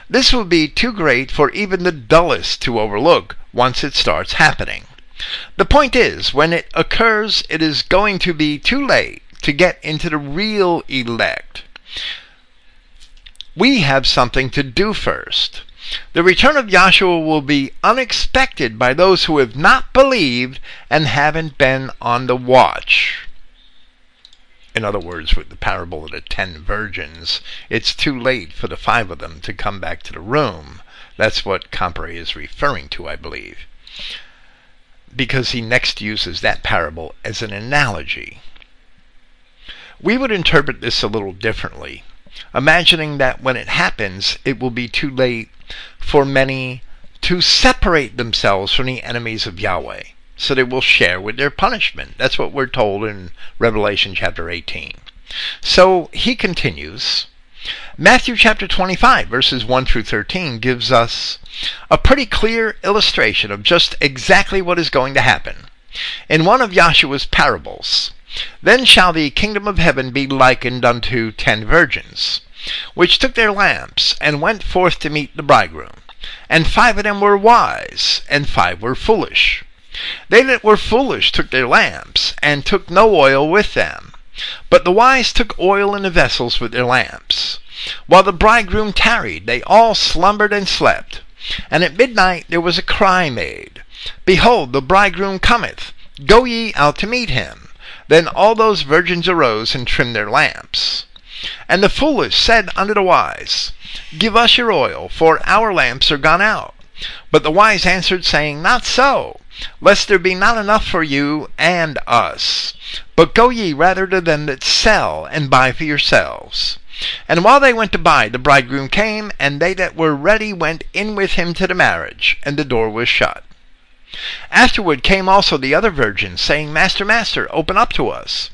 This will be too great for even the dullest to overlook once it starts happening. The point is, when it occurs, it is going to be too late to get into the real elect. We have something to do first. The return of Yahshua will be unexpected by those who have not believed and haven't been on the watch. In other words, with the parable of the ten virgins, it's too late for the five of them to come back to the room. That's what Comparet is referring to, I believe because he next uses that parable as an analogy. We would interpret this a little differently, imagining that when it happens, it will be too late for many to separate themselves from the enemies of Yahweh, so they will share with their punishment. That's what we're told in Revelation chapter 18. So he continues Matthew chapter 25, verses 1 through 13, gives us a pretty clear illustration of just exactly what is going to happen. In one of Yahshua's parables, then shall the kingdom of heaven be likened unto ten virgins, which took their lamps, and went forth to meet the bridegroom. And five of them were wise, and five were foolish. They that were foolish took their lamps, and took no oil with them. But the wise took oil in the vessels with their lamps. While the bridegroom tarried, they all slumbered and slept. And at midnight there was a cry made, Behold, the bridegroom cometh, go ye out to meet him. Then all those virgins arose and trimmed their lamps. And the foolish said unto the wise, Give us your oil, for our lamps are gone out. But the wise answered, saying, Not so, lest there be not enough for you and us. But go ye rather to them that sell, and buy for yourselves. And while they went to buy, the bridegroom came, and they that were ready went in with him to the marriage, and the door was shut. Afterward came also the other virgins, saying, Master, Master, open up to us.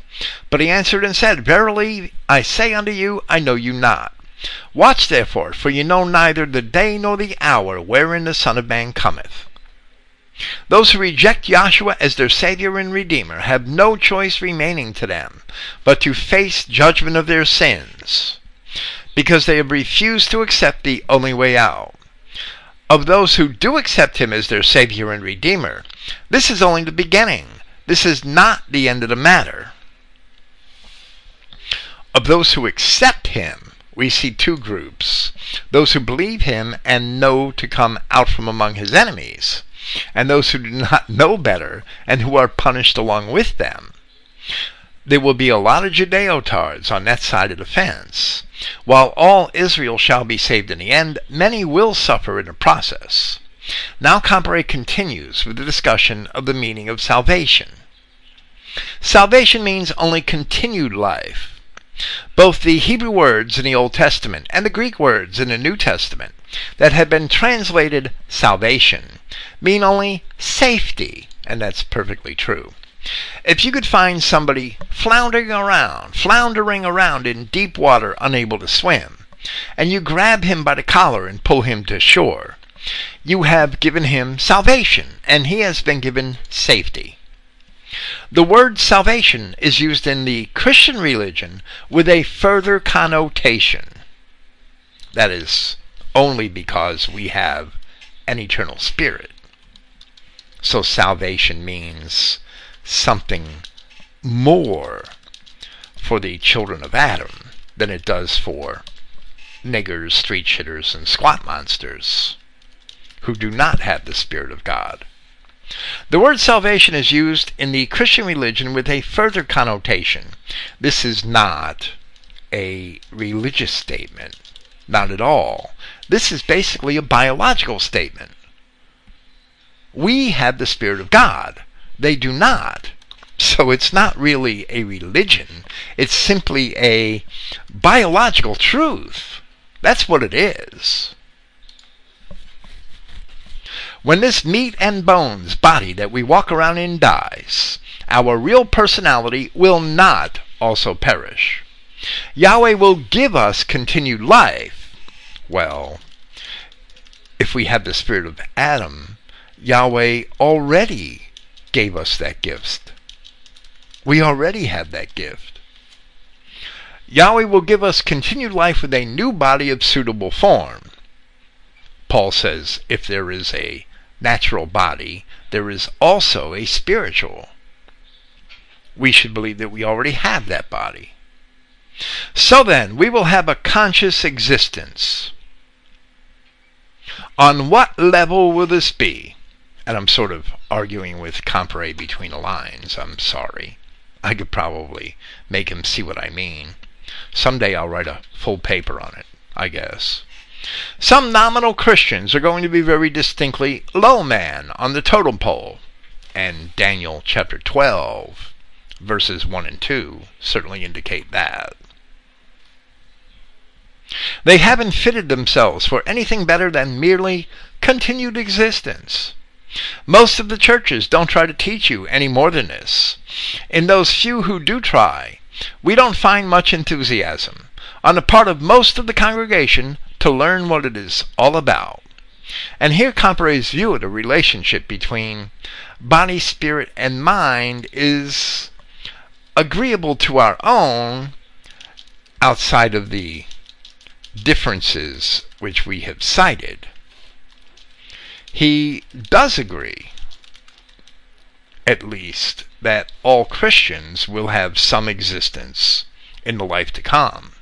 But he answered and said, Verily I say unto you, I know you not. Watch therefore, for ye know neither the day nor the hour wherein the Son of Man cometh. Those who reject Yahshua as their Savior and Redeemer have no choice remaining to them but to face judgment of their sins because they have refused to accept the only way out. Of those who do accept Him as their Savior and Redeemer, this is only the beginning. This is not the end of the matter. Of those who accept Him, we see two groups those who believe Him and know to come out from among His enemies and those who do not know better and who are punished along with them. There will be a lot of Judeotards on that side of the fence. While all Israel shall be saved in the end, many will suffer in the process. Now Comparet continues with the discussion of the meaning of salvation. Salvation means only continued life. Both the Hebrew words in the Old Testament and the Greek words in the New Testament that have been translated salvation mean only safety, and that's perfectly true. If you could find somebody floundering around, floundering around in deep water unable to swim, and you grab him by the collar and pull him to shore, you have given him salvation, and he has been given safety. The word salvation is used in the Christian religion with a further connotation. That is only because we have an eternal spirit. So salvation means something more for the children of Adam than it does for niggers, street shitters, and squat monsters who do not have the Spirit of God. The word salvation is used in the Christian religion with a further connotation. This is not a religious statement. Not at all. This is basically a biological statement. We have the Spirit of God. They do not. So it's not really a religion. It's simply a biological truth. That's what it is. When this meat and bones body that we walk around in dies, our real personality will not also perish. Yahweh will give us continued life. Well, if we have the spirit of Adam, Yahweh already gave us that gift. We already have that gift. Yahweh will give us continued life with a new body of suitable form. Paul says, if there is a natural body, there is also a spiritual. We should believe that we already have that body. So then, we will have a conscious existence. On what level will this be? And I'm sort of arguing with Comparet between the lines. I'm sorry. I could probably make him see what I mean. Someday I'll write a full paper on it, I guess. Some nominal Christians are going to be very distinctly low man on the totem pole. And Daniel chapter 12, verses 1 and 2 certainly indicate that. They haven't fitted themselves for anything better than merely continued existence. Most of the churches don't try to teach you any more than this. In those few who do try, we don't find much enthusiasm on the part of most of the congregation to learn what it is all about. And here Comparet's view of the relationship between body, spirit, and mind is agreeable to our own outside of the differences which we have cited, he does agree, at least, that all Christians will have some existence in the life to come.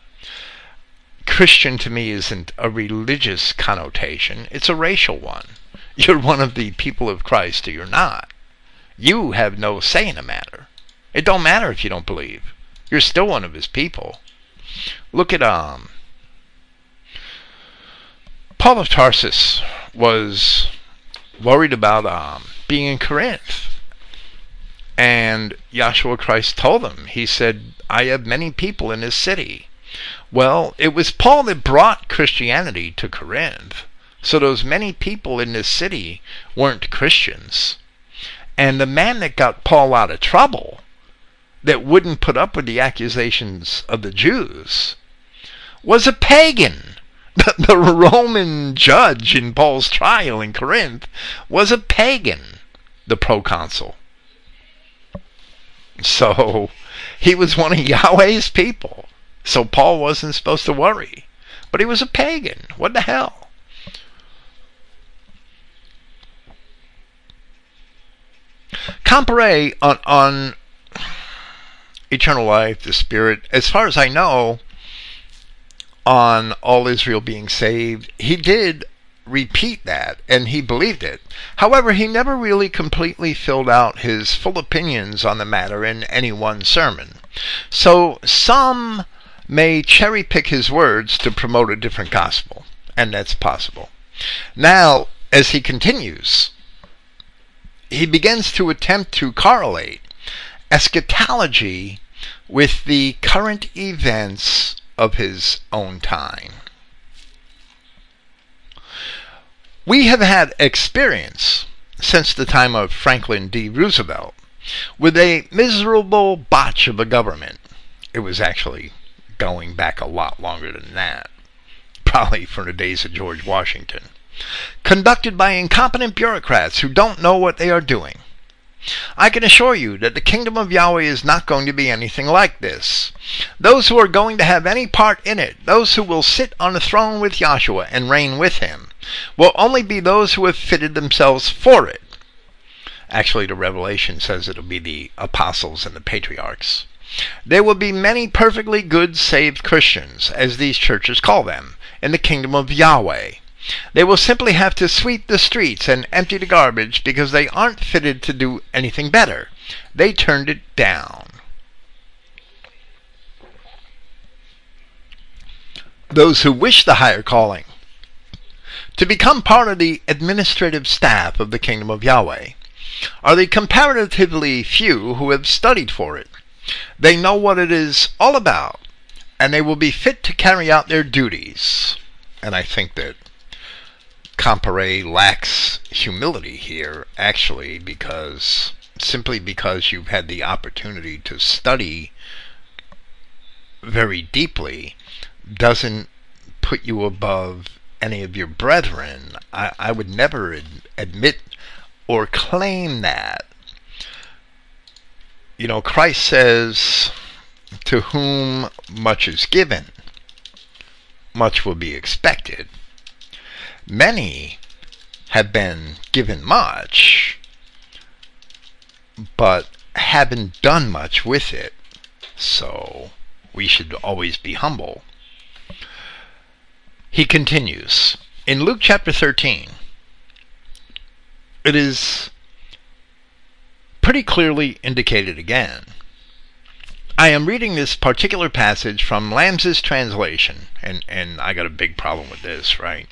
Christian to me isn't a religious connotation, it's a racial one. You're one of the people of Christ or you're not. You have no say in the matter. It don't matter if you don't believe. You're still one of his people. Look at um Paul of Tarsus was worried about um, being in Corinth. And Yahshua Christ told him, he said, I have many people in this city. Well, it was Paul that brought Christianity to Corinth. So those many people in this city weren't Christians. And the man that got Paul out of trouble, that wouldn't put up with the accusations of the Jews, was a pagan. the Roman judge in Paul's trial in Corinth was a pagan, the proconsul. So he was one of Yahweh's people. So Paul wasn't supposed to worry. But he was a pagan. What the hell? Comparet on, on eternal life, the spirit, as far as I know, on all Israel being saved, he did repeat that and he believed it. However, he never really completely filled out his full opinions on the matter in any one sermon. So some may cherry pick his words to promote a different gospel, and that's possible. Now, as he continues, he begins to attempt to correlate eschatology with the current events of his own time. We have had experience since the time of Franklin D. Roosevelt with a miserable botch of a government. It was actually going back a lot longer than that, probably from the days of George Washington, conducted by incompetent bureaucrats who don't know what they are doing. I can assure you that the kingdom of Yahweh is not going to be anything like this. Those who are going to have any part in it, those who will sit on the throne with Yahshua and reign with him, will only be those who have fitted themselves for it. Actually, the Revelation says it'll be the apostles and the patriarchs. There will be many perfectly good saved Christians, as these churches call them, in the kingdom of Yahweh. They will simply have to sweep the streets and empty the garbage because they aren't fitted to do anything better. They turned it down. Those who wish the higher calling to become part of the administrative staff of the kingdom of Yahweh are the comparatively few who have studied for it. They know what it is all about, and they will be fit to carry out their duties. And I think that Comparet lacks humility here, actually, because simply because you've had the opportunity to study very deeply doesn't put you above any of your brethren. I, I would never ad- admit or claim that. You know, Christ says, To whom much is given, much will be expected. Many have been given much, but haven't done much with it. So we should always be humble. He continues in Luke chapter 13. It is pretty clearly indicated again I am reading this particular passage from Lamsa's translation, and, and I got a big problem with this, right?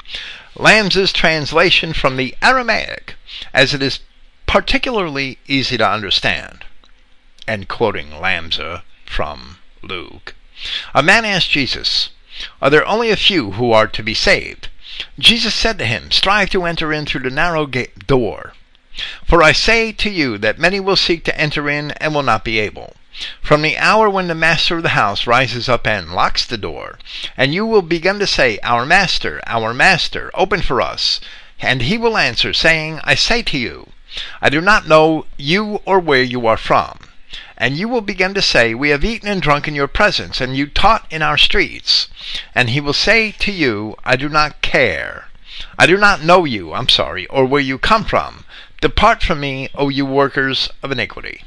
Lamsa's translation from the Aramaic, as it is particularly easy to understand. And quoting Lamsa from Luke. A man asked Jesus, Are there only a few who are to be saved? Jesus said to him, Strive to enter in through the narrow gate door. For I say to you that many will seek to enter in and will not be able. From the hour when the master of the house rises up and locks the door, and you will begin to say, Our master, our master, open for us. And he will answer, saying, I say to you, I do not know you or where you are from. And you will begin to say, We have eaten and drunk in your presence, and you taught in our streets. And he will say to you, I do not care. I do not know you, I'm sorry, or where you come from. Depart from me, O you workers of iniquity.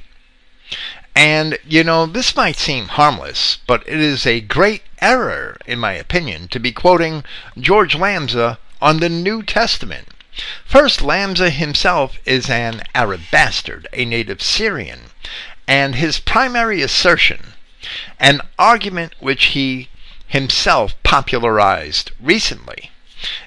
And, you know, this might seem harmless, but it is a great error, in my opinion, to be quoting George Lamsa on the New Testament. First, Lamsa himself is an Arab bastard, a native Syrian, and his primary assertion, an argument which he himself popularized recently,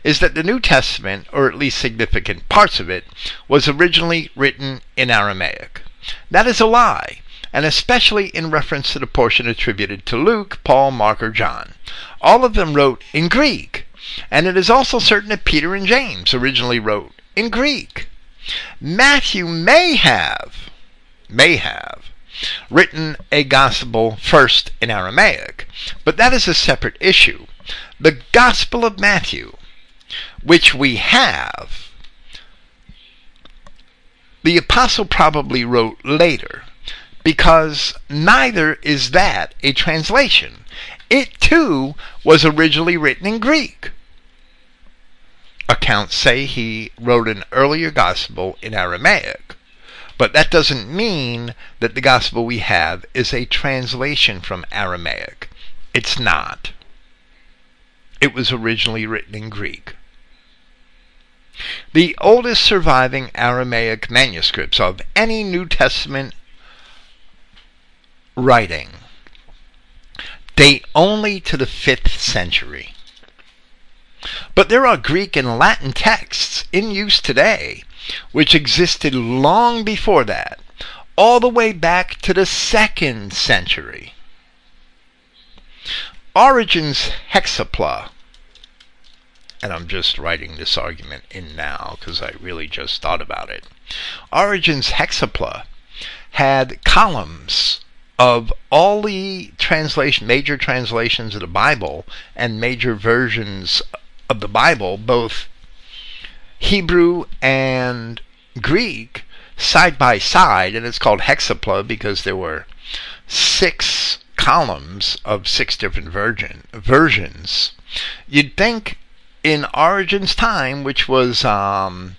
is that the New Testament, or at least significant parts of it, was originally written in Aramaic. That is a lie and especially in reference to the portion attributed to Luke, Paul, Mark, or John. All of them wrote in Greek, and it is also certain that Peter and James originally wrote in Greek. Matthew may have, may have, written a gospel first in Aramaic, but that is a separate issue. The Gospel of Matthew, which we have, the apostle probably wrote later because neither is that a translation. It too was originally written in Greek. Accounts say he wrote an earlier gospel in Aramaic, but that doesn't mean that the gospel we have is a translation from Aramaic. It's not. It was originally written in Greek. The oldest surviving Aramaic manuscripts of any New Testament writing date only to the 5th century. But there are Greek and Latin texts in use today which existed long before that, all the way back to the 2nd century. Origen's Hexapla, and I'm just writing this argument in now because I really just thought about it. Origen's Hexapla had columns of all the translation, major translations of the Bible and major versions of the Bible, both Hebrew and Greek, side by side, and it's called hexapla because there were six columns of six different version, versions. You'd think in Origen's time, which was um,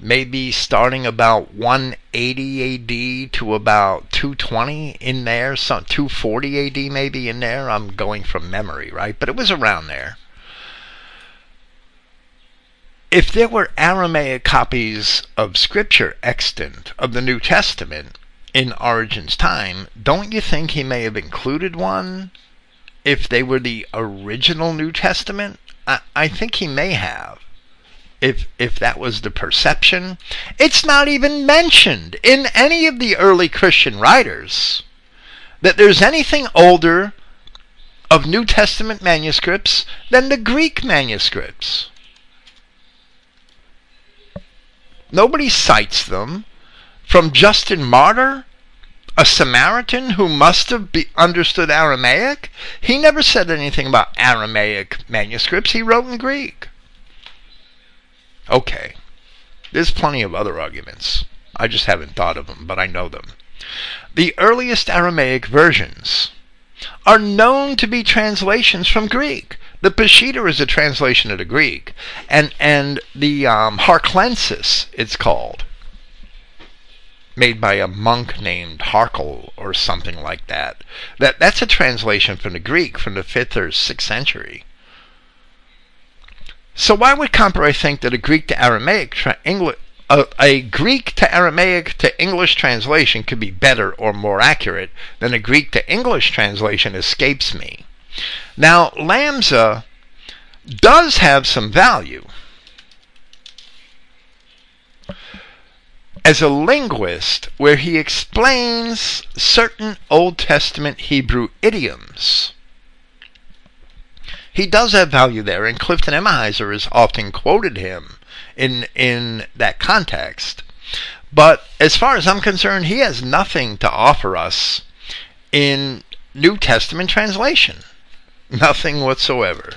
maybe starting about 180 AD to about 220 in there, some 240 AD maybe in there. I'm going from memory, right? But it was around there. If there were Aramaic copies of Scripture extant of the New Testament in Origen's time, don't you think he may have included one if they were the original New Testament? I, think he may have if if that was the perception. It's not even mentioned in any of the early Christian writers that there's anything older of New Testament manuscripts than the Greek manuscripts. Nobody cites them. From Justin Martyr, a Samaritan who must have understood Aramaic, he never said anything about Aramaic manuscripts. He wrote in Greek. Okay. There's plenty of other arguments. I just haven't thought of them, but I know them. The earliest Aramaic versions are known to be translations from Greek. The Peshitta is a translation of the Greek, and and the um, Harclensis, it's called, made by a monk named Harkel or something like that. That that's a translation from the Greek from the fifth or sixth century. So why would Comparet think that a Greek to Aramaic tra- English a, a, Greek to Aramaic to English translation could be better or more accurate than a Greek to English translation escapes me. Now, Lamsa does have some value. As a linguist, where he explains certain Old Testament Hebrew idioms he does have value there, and Clifton Emahiser has often quoted him in in that context. But as far as I'm concerned, he has nothing to offer us in New Testament translation. Nothing whatsoever.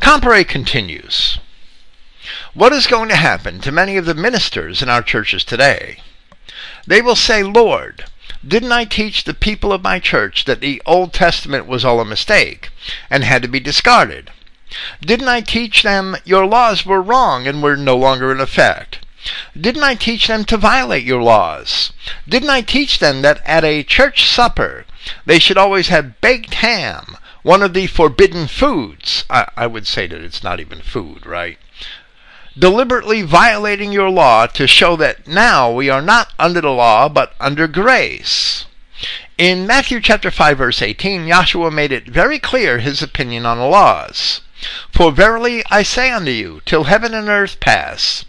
Comparet continues. What is going to happen to many of the ministers in our churches today? They will say, Lord, didn't I teach the people of my church that the Old Testament was all a mistake and had to be discarded? Didn't I teach them your laws were wrong and were no longer in effect? Didn't I teach them to violate your laws? Didn't I teach them that at a church supper they should always have baked ham, one of the forbidden foods? I, I would say that it's not even food, right? Deliberately violating your law to show that now we are not under the law but under grace. In Matthew chapter 5 verse 18, Yahshua made it very clear his opinion on the laws. For verily I say unto you, till heaven and earth pass,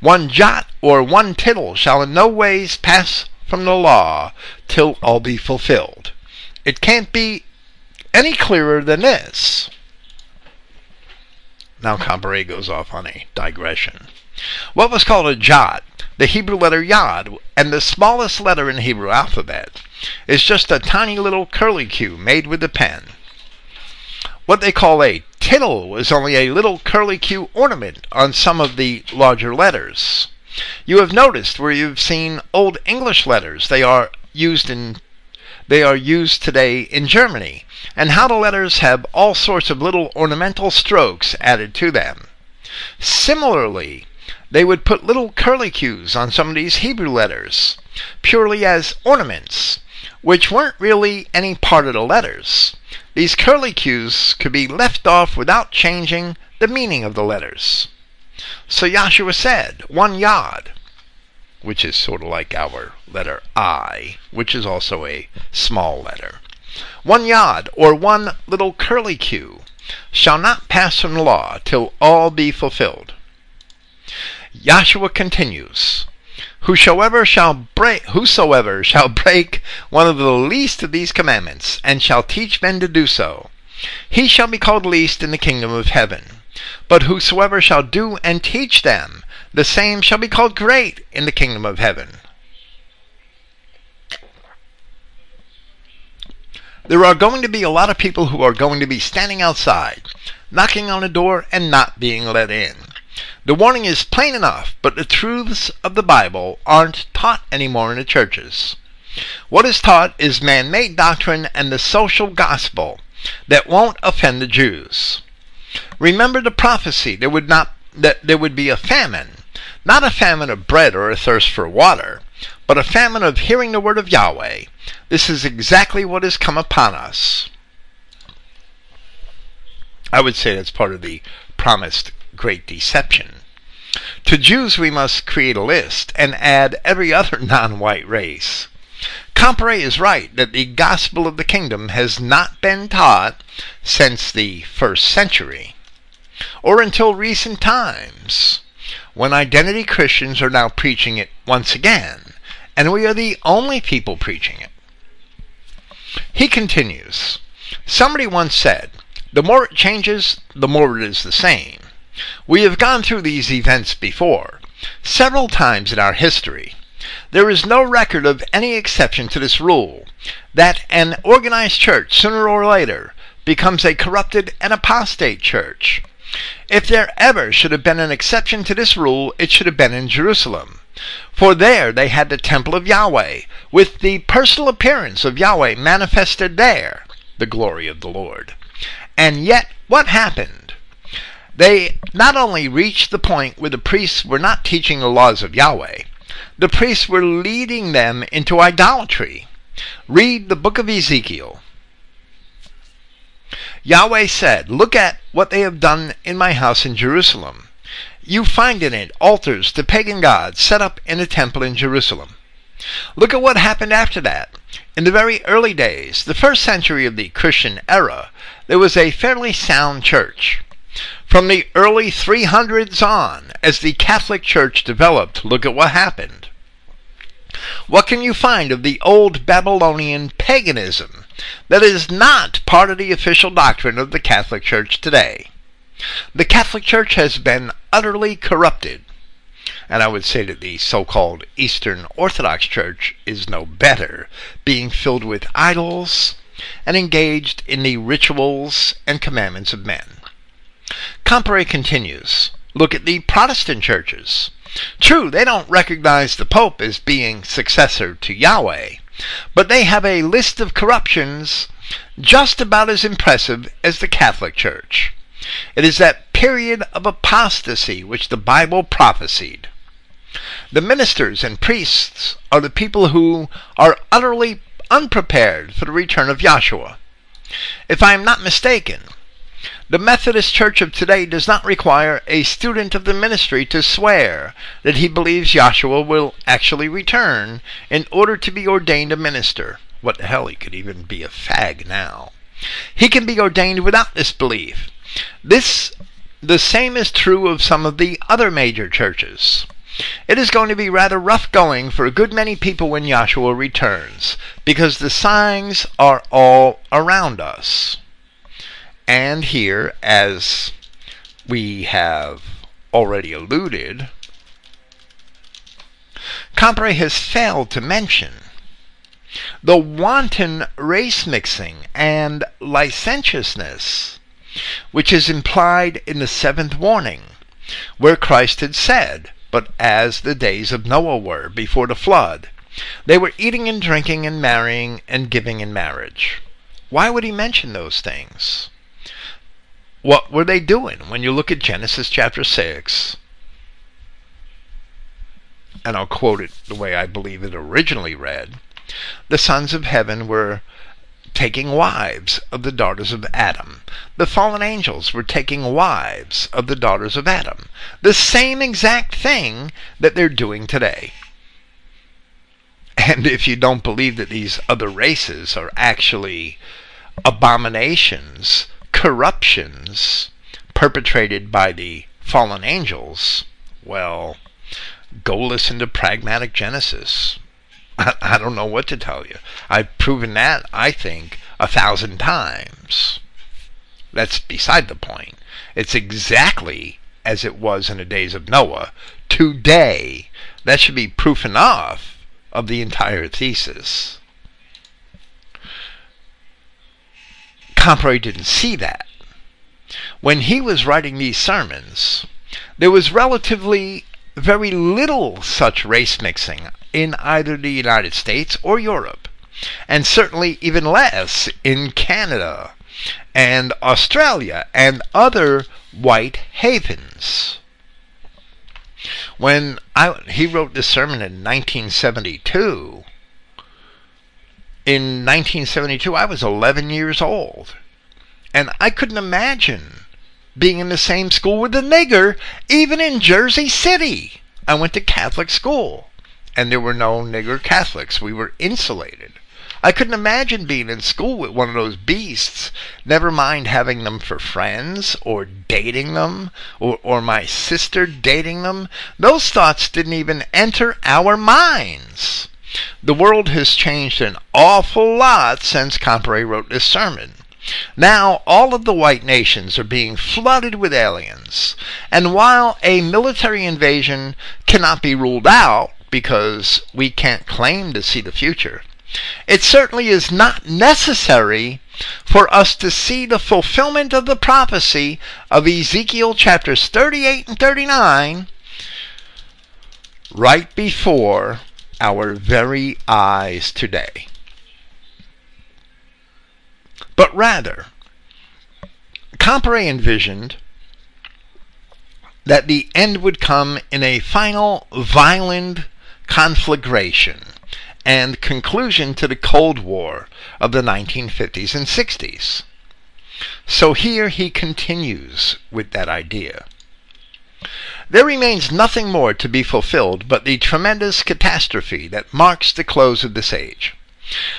one jot or one tittle shall in no ways pass from the law till all be fulfilled. It can't be any clearer than this. Now Comparet goes off on a digression. What was called a jot, the Hebrew letter yod, and the smallest letter in Hebrew alphabet, is just a tiny little curlicue made with the pen. What they call a tittle was only a little curlicue ornament on some of the larger letters. You have noticed where you've seen old English letters, they are used in they are used today in Germany, and how the letters have all sorts of little ornamental strokes added to them. Similarly, they would put little curlicues on some of these Hebrew letters, purely as ornaments, which weren't really any part of the letters. These curlicues could be left off without changing the meaning of the letters. So Yahshua said, one yod, which is sort of like our letter I, which is also a small letter. One yod, or one little curly curlicue, shall not pass from the law till all be fulfilled. Yahshua continues, Whosoever shall break, whosoever shall break one of the least of these commandments, and shall teach men to do so, he shall be called least in the kingdom of heaven. But whosoever shall do and teach them, the same shall be called great in the kingdom of heaven. There are going to be a lot of people who are going to be standing outside, knocking on a door and not being let in. The warning is plain enough, but the truths of the Bible aren't taught anymore in the churches. What is taught is man made doctrine and the social gospel that won't offend the Jews. Remember the prophecy there would not that there would be a famine, not a famine of bread or a thirst for water, but a famine of hearing the word of Yahweh. This is exactly what has come upon us. I would say that's part of the promised great deception. To Jews, we must create a list and add every other non white race. Comparet is right that the gospel of the kingdom has not been taught since the first century, or until recent times, when identity Christians are now preaching it once again, and we are the only people preaching it. He continues Somebody once said, The more it changes, the more it is the same. We have gone through these events before, several times in our history. There is no record of any exception to this rule that an organized church, sooner or later, becomes a corrupted and apostate church. If there ever should have been an exception to this rule, it should have been in Jerusalem. For there they had the temple of Yahweh, with the personal appearance of Yahweh manifested there, the glory of the Lord. And yet, what happened? They not only reached the point where the priests were not teaching the laws of Yahweh, the priests were leading them into idolatry. Read the book of Ezekiel. Yahweh said, Look at what they have done in my house in Jerusalem. You find in it altars to pagan gods set up in a temple in Jerusalem. Look at what happened after that. In the very early days, the first century of the Christian era, there was a fairly sound church. From the early 300s on, as the Catholic Church developed, look at what happened. What can you find of the old Babylonian paganism that is not part of the official doctrine of the Catholic Church today? The Catholic Church has been utterly corrupted. And I would say that the so called Eastern Orthodox Church is no better, being filled with idols and engaged in the rituals and commandments of men. Comparet continues Look at the Protestant churches. True, they don't recognize the Pope as being successor to Yahweh, but they have a list of corruptions just about as impressive as the Catholic Church. It is that period of apostasy which the Bible prophesied. The ministers and priests are the people who are utterly unprepared for the return of Yahshua. If I am not mistaken, the Methodist Church of today does not require a student of the ministry to swear that he believes Yahshua will actually return in order to be ordained a minister. What the hell, he could even be a fag now. He can be ordained without this belief. This the same is true of some of the other major churches. It is going to be rather rough going for a good many people when Yahshua returns, because the signs are all around us. And here, as we have already alluded, Comparet has failed to mention the wanton race mixing and licentiousness which is implied in the seventh warning, where Christ had said, But as the days of Noah were before the flood, they were eating and drinking and marrying and giving in marriage. Why would he mention those things? What were they doing when you look at Genesis chapter 6? And I'll quote it the way I believe it originally read. The sons of heaven were taking wives of the daughters of Adam. The fallen angels were taking wives of the daughters of Adam. The same exact thing that they're doing today. And if you don't believe that these other races are actually abominations corruptions perpetrated by the fallen angels, well, go listen to Pragmatic Genesis. I, I, don't know what to tell you. I've proven that, I think, a thousand times. That's beside the point. It's exactly as it was in the days of Noah. Today, that should be proof enough of the entire thesis. Comparet didn't see that. When he was writing these sermons, there was relatively very little such race mixing in either the United States or Europe, and certainly even less in Canada and Australia and other white havens. When I, he wrote this sermon in 1972, in 1972, I was 11 years old. And I couldn't imagine being in the same school with a nigger, even in Jersey City. I went to Catholic school, and there were no nigger Catholics. We were insulated. I couldn't imagine being in school with one of those beasts, never mind having them for friends or dating them or, or my sister dating them. Those thoughts didn't even enter our minds. The world has changed an awful lot since Comparet wrote this sermon. Now, all of the white nations are being flooded with aliens. And while a military invasion cannot be ruled out because we can't claim to see the future, it certainly is not necessary for us to see the fulfillment of the prophecy of Ezekiel chapters 38 and 39 right before our very eyes today. But rather, Comparet envisioned that the end would come in a final violent conflagration and conclusion to the Cold War of the 1950s and 60s. So here he continues with that idea. There remains nothing more to be fulfilled but the tremendous catastrophe that marks the close of this age.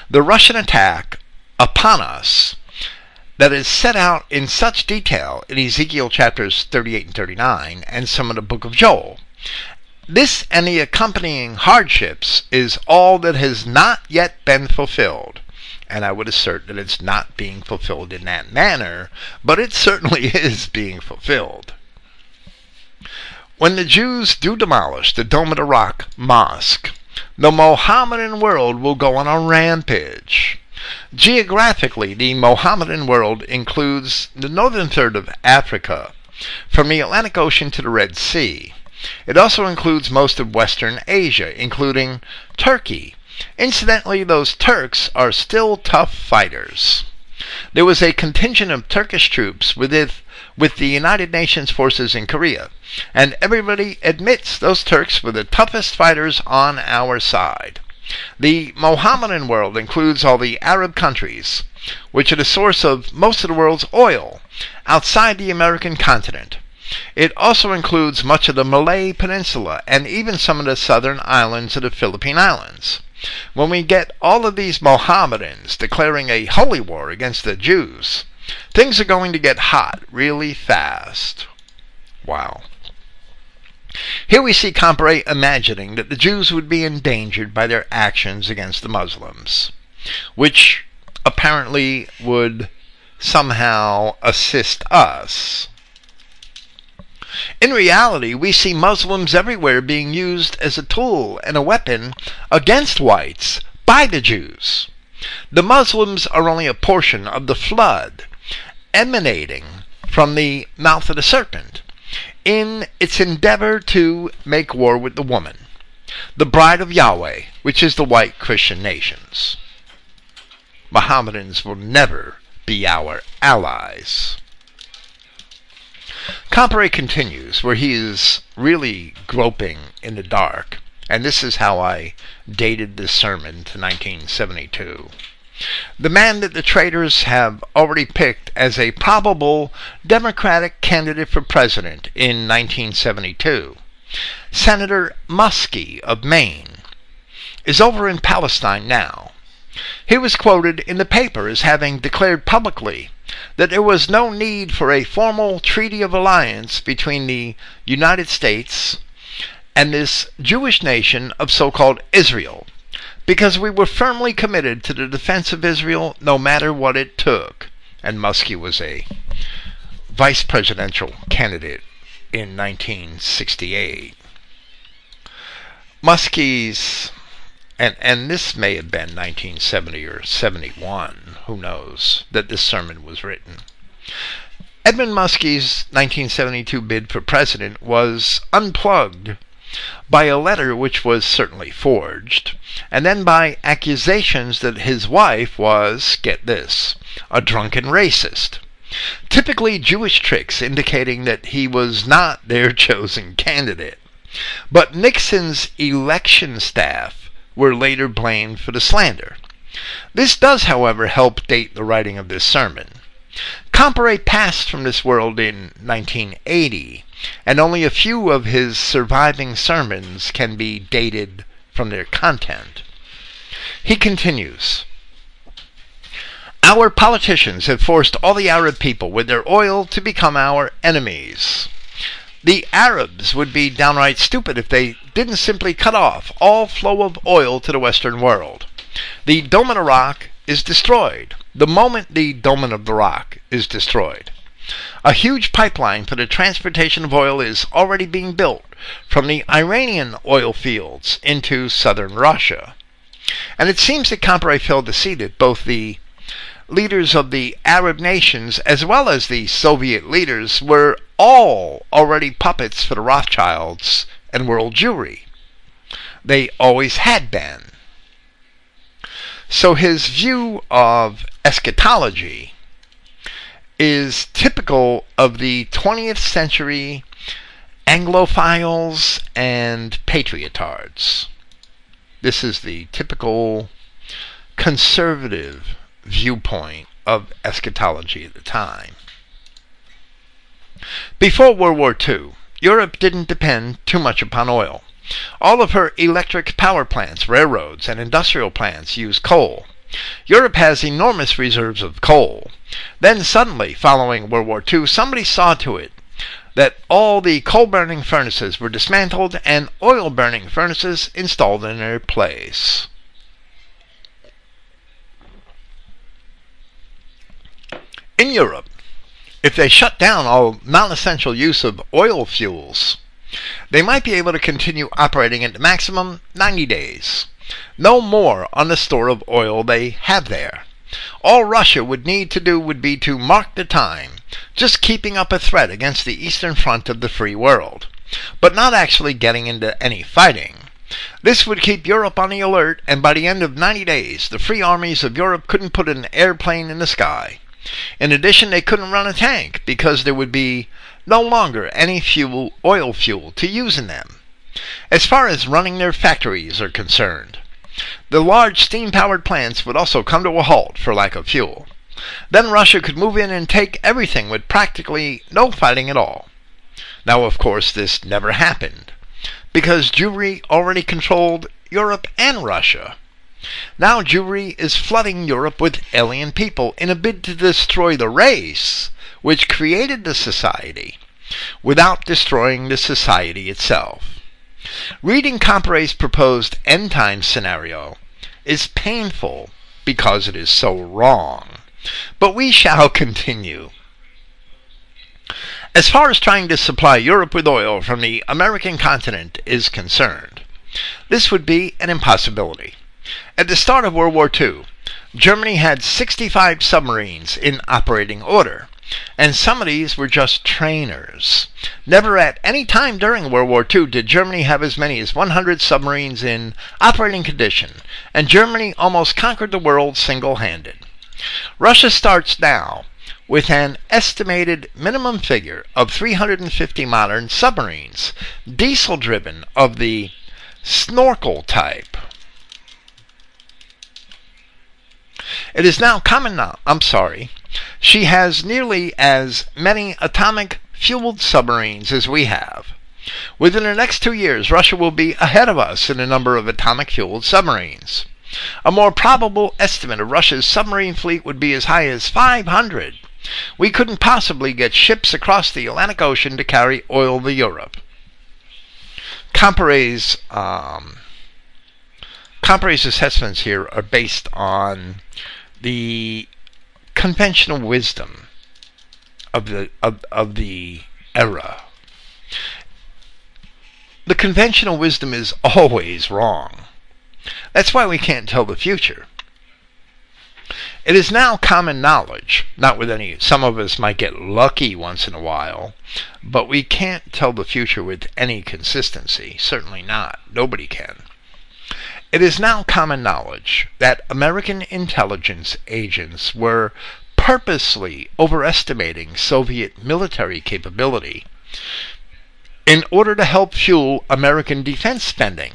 The Russian attack upon us that is set out in such detail in Ezekiel chapters 38 and 39 and some of the book of Joel. This and the accompanying hardships is all that has not yet been fulfilled. And I would assert that it's not being fulfilled in that manner, but it certainly is being fulfilled. When the Jews do demolish the Dome of the Rock mosque, the Mohammedan world will go on a rampage. Geographically, the Mohammedan world includes the northern third of Africa, from the Atlantic Ocean to the Red Sea, It also includes most of Western Asia, including Turkey. Incidentally, those Turks are still tough fighters. There was a contingent of Turkish troops with, with the United Nations forces in Korea, and everybody admits those Turks were the toughest fighters on our side. The Mohammedan world includes all the Arab countries, which are the source of most of the world's oil outside the American continent. It also includes much of the Malay Peninsula and even some of the southern islands of the Philippine Islands. When we get all of these Mohammedans declaring a holy war against the Jews, things are going to get hot really fast. Wow. Here we see Comparet imagining that the Jews would be endangered by their actions against the Muslims, which apparently would somehow assist us. In reality, we see Muslims everywhere being used as a tool and a weapon against whites by the Jews. The Muslims are only a portion of the flood emanating from the mouth of the serpent in its endeavor to make war with the woman, the bride of Yahweh, which is the white Christian nations. Mohammedans will never be our allies. Comparet continues, where he is really groping in the dark, and this is how I dated this sermon to 1972. The man that the traitors have already picked as a probable Democratic candidate for president in 1972, Senator Muskie of Maine, is over in Palestine now. He was quoted in the paper as having declared publicly that there was no need for a formal treaty of alliance between the United States and this Jewish nation of so called Israel because we were firmly committed to the defense of Israel no matter what it took. And Muskie was a vice presidential candidate in 1968. Muskie's, and, and this may have been 1970 or 71, who knows, that this sermon was written. Edmund Muskie's 1972 bid for president was unplugged by a letter which was certainly forged, and then by accusations that his wife was, get this, a drunken racist. Typically Jewish tricks indicating that he was not their chosen candidate. But Nixon's election staff were later blamed for the slander. This does, however, help date the writing of this sermon. Comparet passed from this world in 1980, and only a few of his surviving sermons can be dated from their content. He continues Our politicians have forced all the Arab people with their oil to become our enemies. The Arabs would be downright stupid if they didn't simply cut off all flow of oil to the Western world. The Dome Rock is destroyed the moment the Dome of the Rock is destroyed. A huge pipeline for the transportation of oil is already being built from the Iranian oil fields into southern Russia. And it seems that Comparet failed to see that both the leaders of the Arab nations as well as the Soviet leaders were all already puppets for the Rothschilds and world Jewry. They always had been. So his view of eschatology is typical of the 20th century Anglophiles and patriotards. This is the typical conservative viewpoint of eschatology at the time. Before World War II, Europe didn't depend too much upon oil. All of her electric power plants, railroads, and industrial plants use coal. Europe has enormous reserves of coal. Then suddenly, following World War II, somebody saw to it that all the coal burning furnaces were dismantled and oil burning furnaces installed in their place. In Europe, if they shut down all non essential use of oil fuels, they might be able to continue operating at the maximum 90 days. No more on the store of oil they have there. All Russia would need to do would be to mark the time, just keeping up a threat against the eastern front of the free world. but not actually getting into any fighting. This would keep Europe on the alert, and by the end of 90 days, the free armies of Europe couldn't put an airplane in the sky. In addition, they couldn't run a tank because there would be no longer any fuel, oil fuel to use in them. As far as running their factories are concerned, the large steam powered plants would also come to a halt for lack of fuel. Then Russia could move in and take everything with practically no fighting at all. Now, of course, this never happened because Jewry already controlled Europe and Russia. Now Jewry is flooding Europe with alien people in a bid to destroy the race which created the society without destroying the society itself. Reading Comparet's proposed end time scenario is painful because it is so wrong. But we shall continue. As far as trying to supply Europe with oil from the American continent is concerned, this would be an impossibility. At the start of World War II, Germany had 65 submarines in operating order, and some of these were just trainers. Never at any time during World War II did Germany have as many as 100 submarines in operating condition, and Germany almost conquered the world single handed. Russia starts now with an estimated minimum figure of 350 modern submarines, diesel driven of the snorkel type. It is now common now, I'm sorry, she has nearly as many atomic fueled submarines as we have. Within the next two years, Russia will be ahead of us in the number of atomic fueled submarines. A more probable estimate of Russia's submarine fleet would be as high as 500. We couldn't possibly get ships across the Atlantic Ocean to carry oil to Europe. Comparet's um, Comparet's assessments here are based on the conventional wisdom of the of, of the era. The conventional wisdom is always wrong. That's why we can't tell the future. It is now common knowledge, not with any, some of us might get lucky once in a while, but we can't tell the future with any consistency. Certainly not. Nobody can. It is now common knowledge that American intelligence agents were purposely overestimating Soviet military capability in order to help fuel American defense spending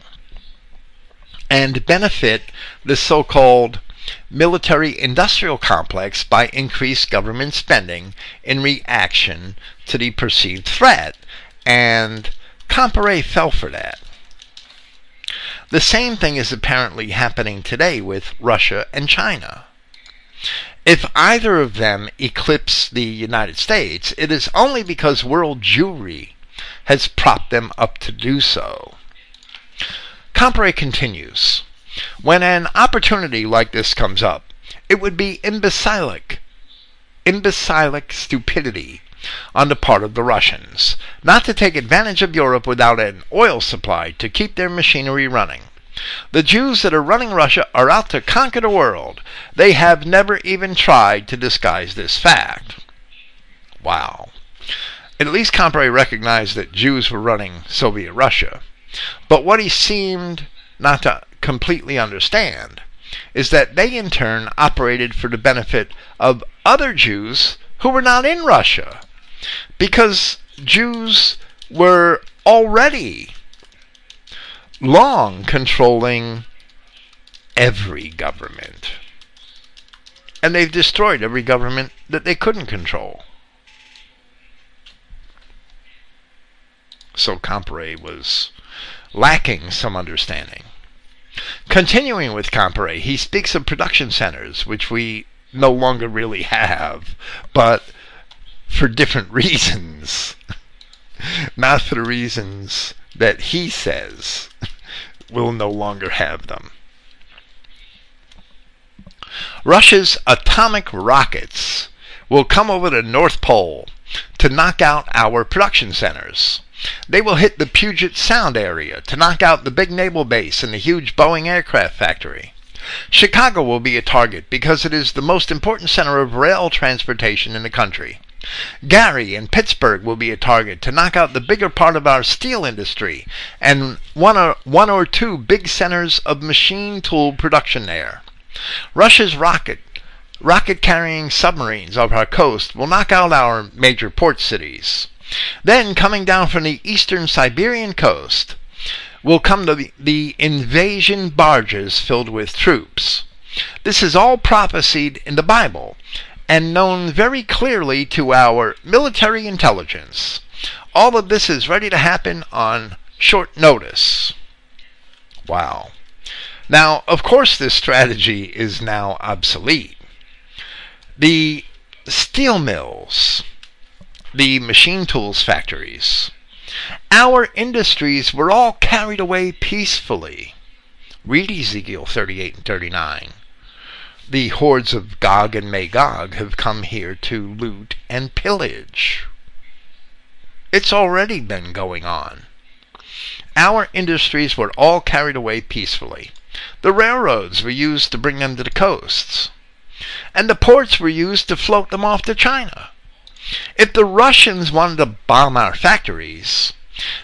and benefit the so called military industrial complex by increased government spending in reaction to the perceived threat. And Comparet fell for that. The same thing is apparently happening today with Russia and China. If either of them eclipse the United States, it is only because world Jewry has propped them up to do so. Comparet continues When an opportunity like this comes up, it would be imbecilic, imbecilic stupidity on the part of the Russians not to take advantage of Europe without an oil supply to keep their machinery running. The Jews that are running Russia are out to conquer the world. They have never even tried to disguise this fact. Wow. At least Comparet recognized that Jews were running Soviet Russia. But what he seemed not to completely understand is that they in turn operated for the benefit of other Jews who were not in Russia. Because Jews were already long controlling every government. And they've destroyed every government that they couldn't control. So Comparet was lacking some understanding. Continuing with Comparet, he speaks of production centers, which we no longer really have, but for different reasons. Not for the reasons that he says we'll no longer have them. Russia's atomic rockets will come over the North Pole to knock out our production centers. They will hit the Puget Sound area to knock out the big naval base and the huge Boeing aircraft factory. Chicago will be a target because it is the most important center of rail transportation in the country. Gary and Pittsburgh will be a target to knock out the bigger part of our steel industry and one or, one or two big centers of machine tool production there. Russia's rocket rocket carrying submarines off our coast will knock out our major port cities. Then, coming down from the eastern Siberian coast, will come the, the invasion barges filled with troops. This is all prophesied in the Bible and known very clearly to our military intelligence. All of this is ready to happen on short notice. Wow. Now, of course, this strategy is now obsolete. The steel mills, the machine tools factories, our industries were all carried away peacefully. Read Ezekiel 38 and 39. The hordes of Gog and Magog have come here to loot and pillage. It's already been going on. Our industries were all carried away peacefully. The railroads were used to bring them to the coasts, and the ports were used to float them off to China. If the Russians wanted to bomb our factories,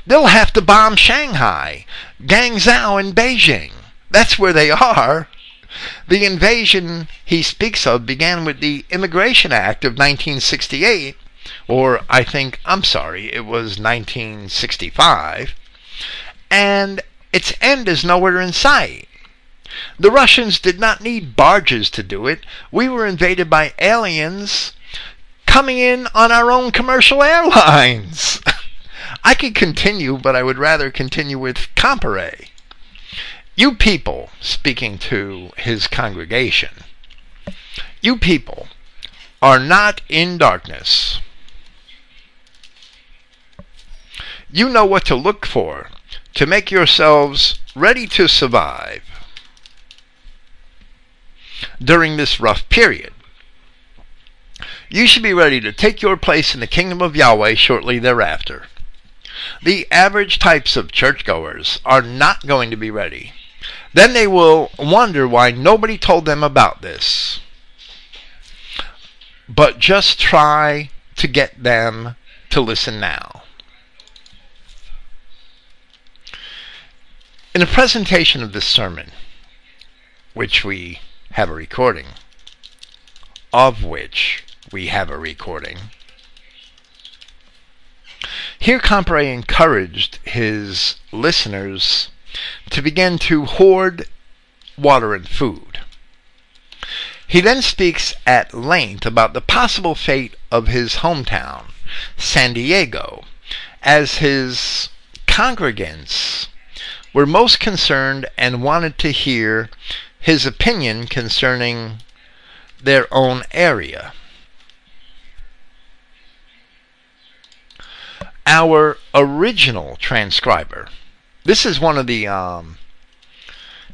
they'll have to bomb Shanghai, Guangzhou, and Beijing. That's where they are. The invasion he speaks of began with the Immigration Act of 1968, or I think, I'm sorry, it was 1965, and its end is nowhere in sight. The Russians did not need barges to do it. We were invaded by aliens coming in on our own commercial airlines. I could continue, but I would rather continue with Comparet. You people, speaking to his congregation, you people are not in darkness. You know what to look for to make yourselves ready to survive during this rough period. You should be ready to take your place in the kingdom of Yahweh shortly thereafter. The average types of churchgoers are not going to be ready. Then they will wonder why nobody told them about this. But just try to get them to listen now. In a presentation of this sermon, which we have a recording, of which we have a recording. Here, Comparet encouraged his listeners to begin to hoard water and food. He then speaks at length about the possible fate of his hometown, San Diego, as his congregants were most concerned and wanted to hear his opinion concerning their own area. Our original transcriber, this is one of the um,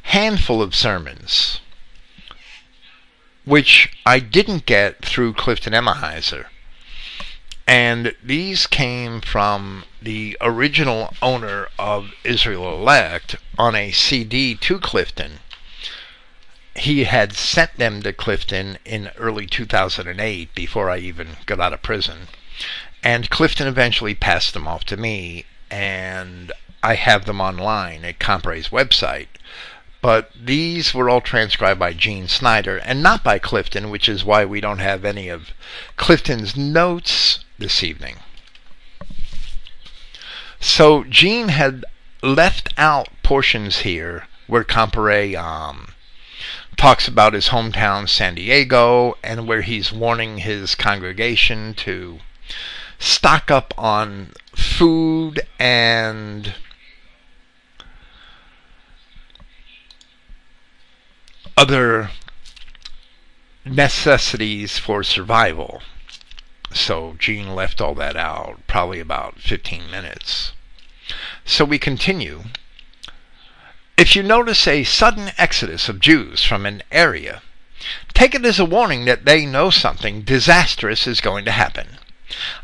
handful of sermons which I didn't get through Clifton Emahiser. And these came from the original owner of Israel Elect on a CD to Clifton he had sent them to Clifton in early 2008 before I even got out of prison. And Clifton eventually passed them off to me, and I have them online at Comparet's website. But these were all transcribed by Gene Snyder and not by Clifton, which is why we don't have any of Clifton's notes this evening. So Gene had left out portions here where Comparet um, talks about his hometown, San Diego, and where he's warning his congregation to stock up on food and other necessities for survival. So Gene left all that out, probably about 15 minutes. So we continue if you notice a sudden exodus of Jews from an area, take it as a warning that they know something disastrous is going to happen.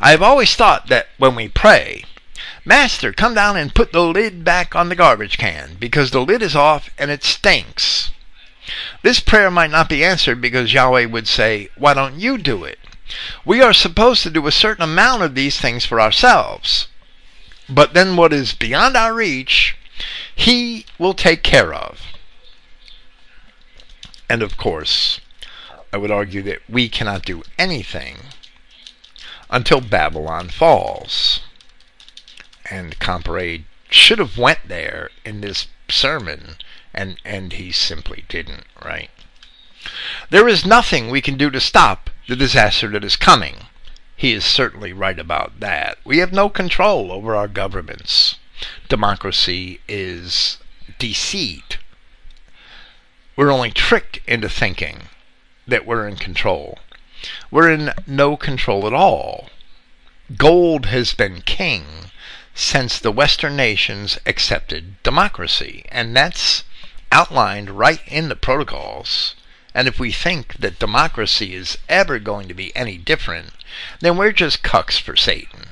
I have always thought that when we pray, Master, come down and put the lid back on the garbage can, because the lid is off and it stinks. This prayer might not be answered because Yahweh would say, Why don't you do it? We are supposed to do a certain amount of these things for ourselves. But then what is beyond our reach, He will take care of. And of course, I would argue that we cannot do anything until Babylon falls. And Comparet should have went there in this sermon and and he simply didn't, right? There is nothing we can do to stop the disaster that is coming. He is certainly right about that. We have no control over our governments. Democracy is deceit. We're only tricked into thinking that we're in control. We're in no control at all. Gold has been king since the Western nations accepted democracy, and that's outlined right in the protocols. And if we think that democracy is ever going to be any different, then we're just cucks for Satan.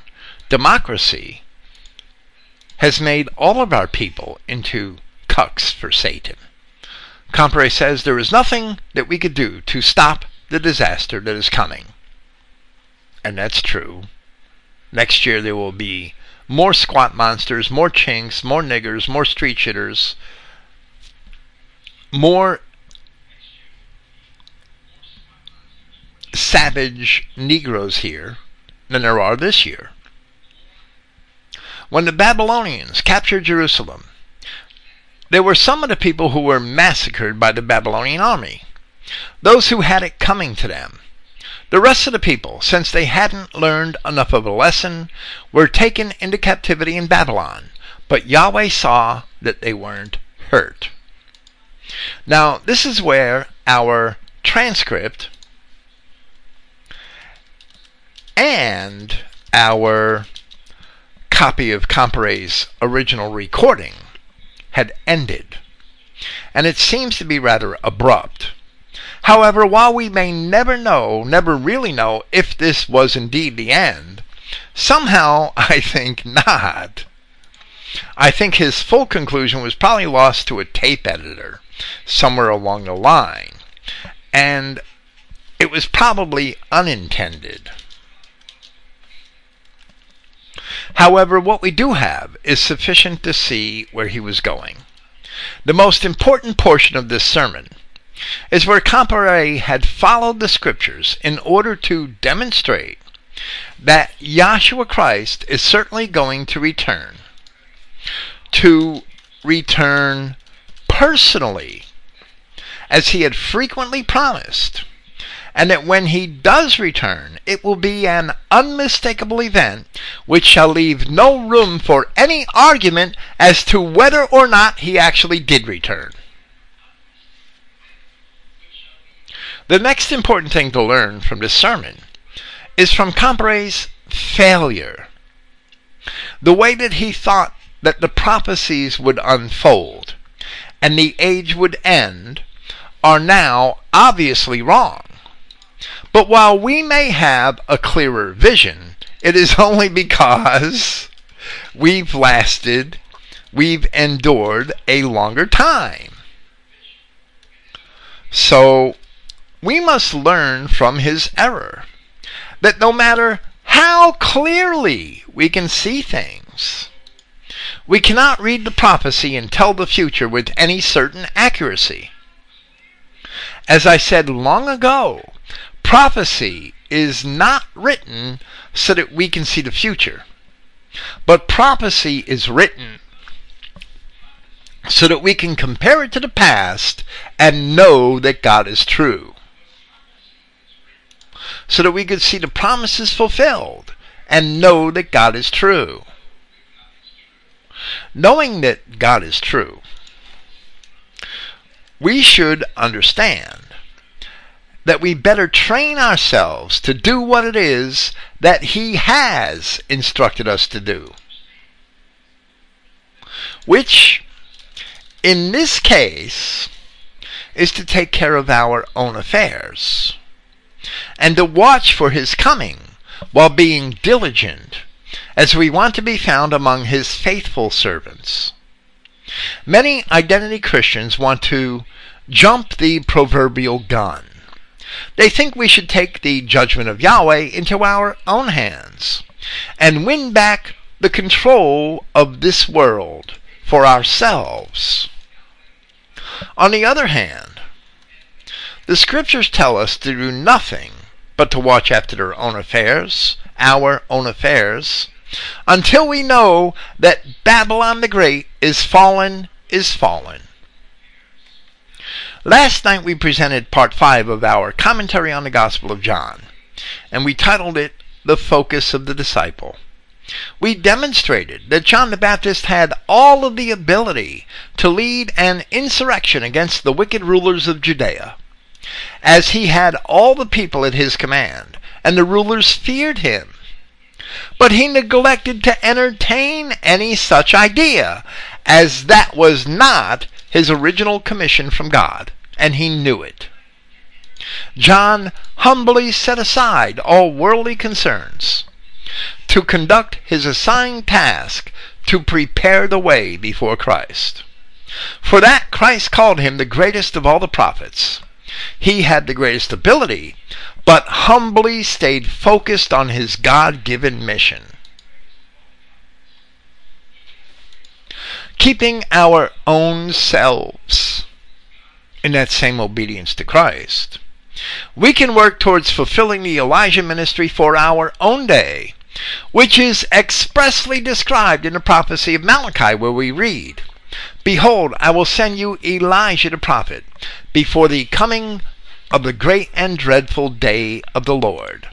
Democracy has made all of our people into cucks for Satan. Comparet says there is nothing that we could do to stop the disaster that is coming. And that's true. Next year there will be more squat monsters, more chinks, more niggers, more street shitters, more savage Negroes here than there are this year. When the Babylonians captured Jerusalem, there were some of the people who were massacred by the Babylonian army, those who had it coming to them. The rest of the people, since they hadn't learned enough of a lesson, were taken into captivity in Babylon, but Yahweh saw that they weren't hurt. Now, this is where our transcript and our copy of Comparet's original recording had ended, and it seems to be rather abrupt. However, while we may never know, never really know if this was indeed the end, somehow I think not. I think his full conclusion was probably lost to a tape editor somewhere along the line, and it was probably unintended. However, what we do have is sufficient to see where he was going. The most important portion of this sermon is where Comparet had followed the scriptures in order to demonstrate that Yahshua Christ is certainly going to return. To return personally, as he had frequently promised and that when he does return, it will be an unmistakable event which shall leave no room for any argument as to whether or not he actually did return. The next important thing to learn from this sermon is from Comparet's failure. The way that he thought that the prophecies would unfold and the age would end are now obviously wrong. But while we may have a clearer vision, it is only because we've lasted, we've endured a longer time. So we must learn from his error that no matter how clearly we can see things, we cannot read the prophecy and tell the future with any certain accuracy. As I said long ago, prophecy is not written so that we can see the future, but prophecy is written so that we can compare it to the past and know that God is true so that we could see the promises fulfilled and know that God is true. Knowing that God is true, we should understand that we better train ourselves to do what it is that He has instructed us to do. Which, in this case, is to take care of our own affairs and to watch for his coming while being diligent, as we want to be found among his faithful servants. Many identity Christians want to jump the proverbial gun They think we should take the judgment of Yahweh into our own hands and win back the control of this world for ourselves. On the other hand, the scriptures tell us to do nothing but to watch after our own affairs, our own affairs, until we know that Babylon the Great is fallen, is fallen. Last night we presented part 5 of our commentary on the Gospel of John, and we titled it The Focus of the Disciple. We demonstrated that John the Baptist had all of the ability to lead an insurrection against the wicked rulers of Judea, as he had all the people at his command, and the rulers feared him. But he neglected to entertain any such idea, as that was not his original commission from God, and he knew it. John humbly set aside all worldly concerns to conduct his assigned task to prepare the way before Christ. For that Christ called him the greatest of all the prophets. He had the greatest ability, but humbly stayed focused on his God given mission. keeping our own selves in that same obedience to Christ. We can work towards fulfilling the Elijah ministry for our own day, which is expressly described in the prophecy of Malachi, where we read, Behold, I will send you Elijah the prophet before the coming of the great and dreadful day of the Lord.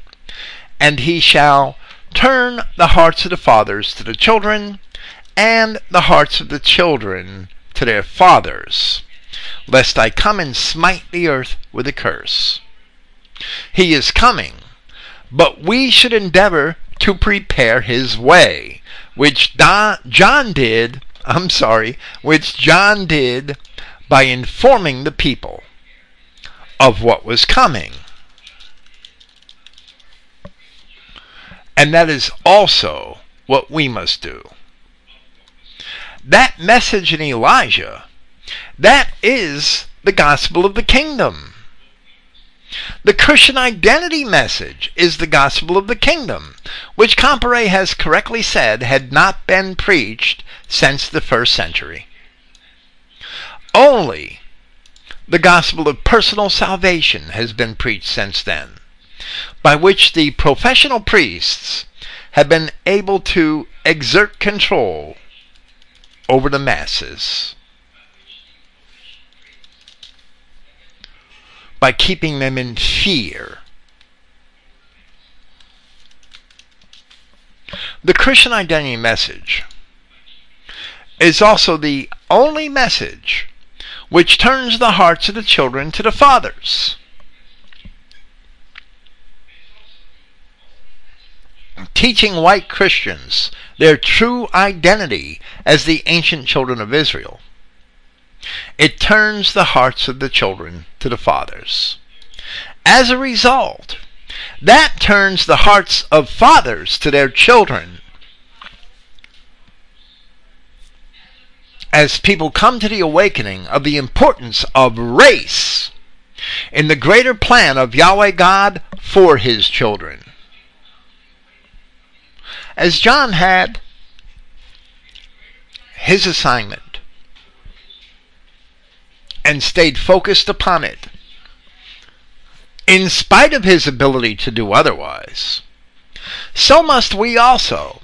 And he shall turn the hearts of the fathers to the children, and the hearts of the children to their fathers, lest I come and smite the earth with a curse. He is coming, but we should endeavor to prepare his way, which John did, I'm sorry, which John did by informing the people of what was coming. And that is also what we must do that message in Elijah, that is the gospel of the kingdom. The Christian identity message is the gospel of the kingdom, which Comparet has correctly said had not been preached since the first century. Only the gospel of personal salvation has been preached since then, by which the professional priests have been able to exert control over the masses by keeping them in fear. The Christian identity message is also the only message which turns the hearts of the children to the fathers. teaching white Christians their true identity as the ancient children of Israel. It turns the hearts of the children to the fathers. As a result, that turns the hearts of fathers to their children. As people come to the awakening of the importance of race in the greater plan of Yahweh God for his children. As John had his assignment and stayed focused upon it, in spite of his ability to do otherwise, so must we also,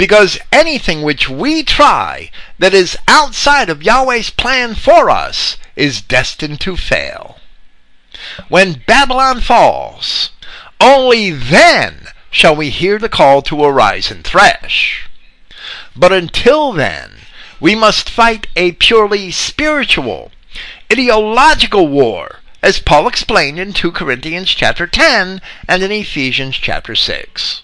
because anything which we try that is outside of Yahweh's plan for us is destined to fail. When Babylon falls, only then shall we hear the call to arise and thresh. But until then, we must fight a purely spiritual, ideological war, as Paul explained in 2 Corinthians chapter 10 and in Ephesians chapter 6.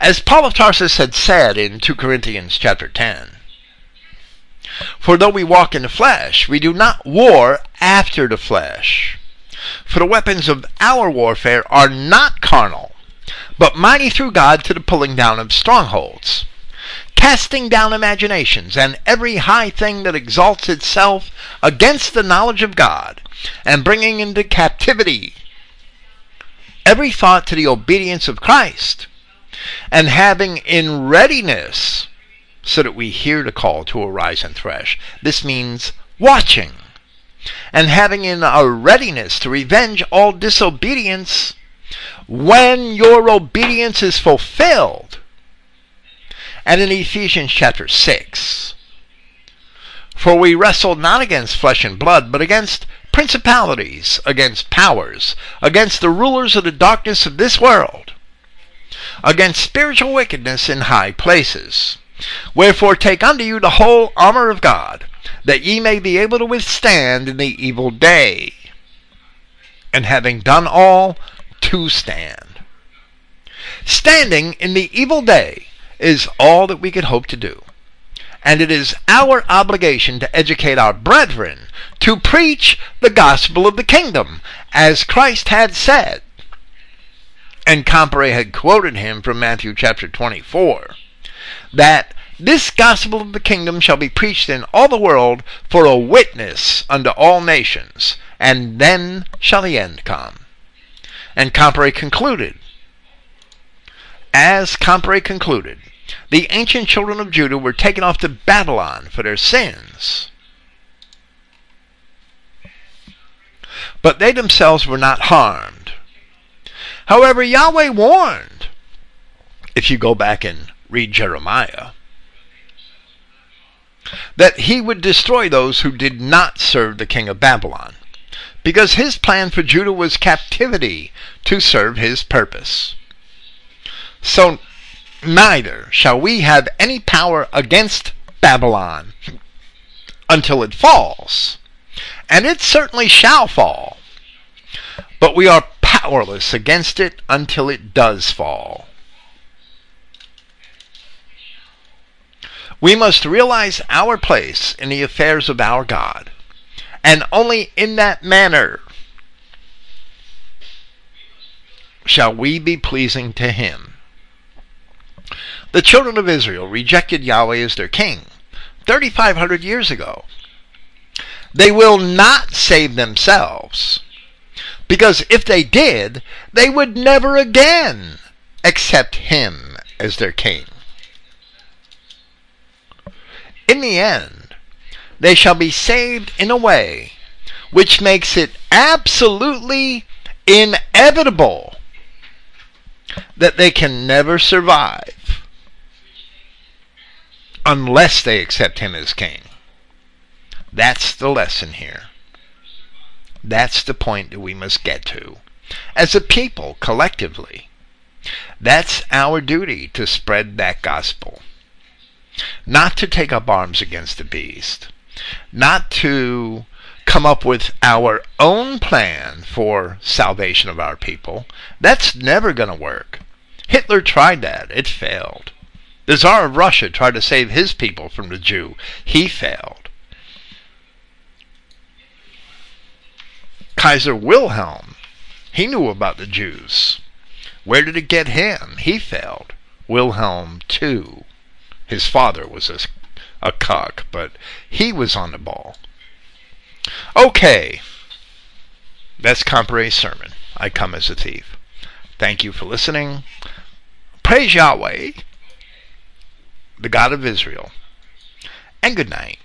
As Paul of Tarsus had said in 2 Corinthians chapter 10, For though we walk in the flesh, we do not war after the flesh. For the weapons of our warfare are not carnal, but mighty through God to the pulling down of strongholds, casting down imaginations and every high thing that exalts itself against the knowledge of God, and bringing into captivity every thought to the obedience of Christ, and having in readiness so that we hear the call to arise and thresh. This means watching, and having in a readiness to revenge all disobedience when your obedience is fulfilled. And in Ephesians chapter 6, for we wrestle not against flesh and blood, but against principalities, against powers, against the rulers of the darkness of this world, against spiritual wickedness in high places. Wherefore take unto you the whole armor of God, that ye may be able to withstand in the evil day. And having done all, to stand. Standing in the evil day is all that we could hope to do and it is our obligation to educate our brethren to preach the gospel of the kingdom, as Christ had said. And Comparet had quoted him from Matthew chapter 24 that this gospel of the kingdom shall be preached in all the world for a witness unto all nations, and then shall the end come. And Comparet concluded, as Comparet concluded, the ancient children of Judah were taken off to Babylon for their sins. But they themselves were not harmed. However, Yahweh warned, if you go back and read Jeremiah, that he would destroy those who did not serve the king of Babylon, because his plan for Judah was captivity to serve his purpose. So neither shall we have any power against Babylon until it falls. And it certainly shall fall. But we are powerless against it until it does fall. We must realize our place in the affairs of our God, and only in that manner shall we be pleasing to Him. The children of Israel rejected Yahweh as their king 3,500 years ago. They will not save themselves. Because if they did, they would never again accept him as their king. In the end, they shall be saved in a way which makes it absolutely inevitable that they can never survive unless they accept him as king. That's the lesson here. That's the point that we must get to. As a people, collectively, that's our duty to spread that gospel. Not to take up arms against the beast. Not to come up with our own plan for salvation of our people. That's never going to work. Hitler tried that. It failed. The Tsar of Russia tried to save his people from the Jew. He failed. Kaiser Wilhelm, he knew about the Jews. Where did it get him? He failed. Wilhelm too. His father was a, a cuck, but he was on the ball. Okay. That's Comparet's sermon. I come as a thief. Thank you for listening. Praise Yahweh the God of Israel. And good night.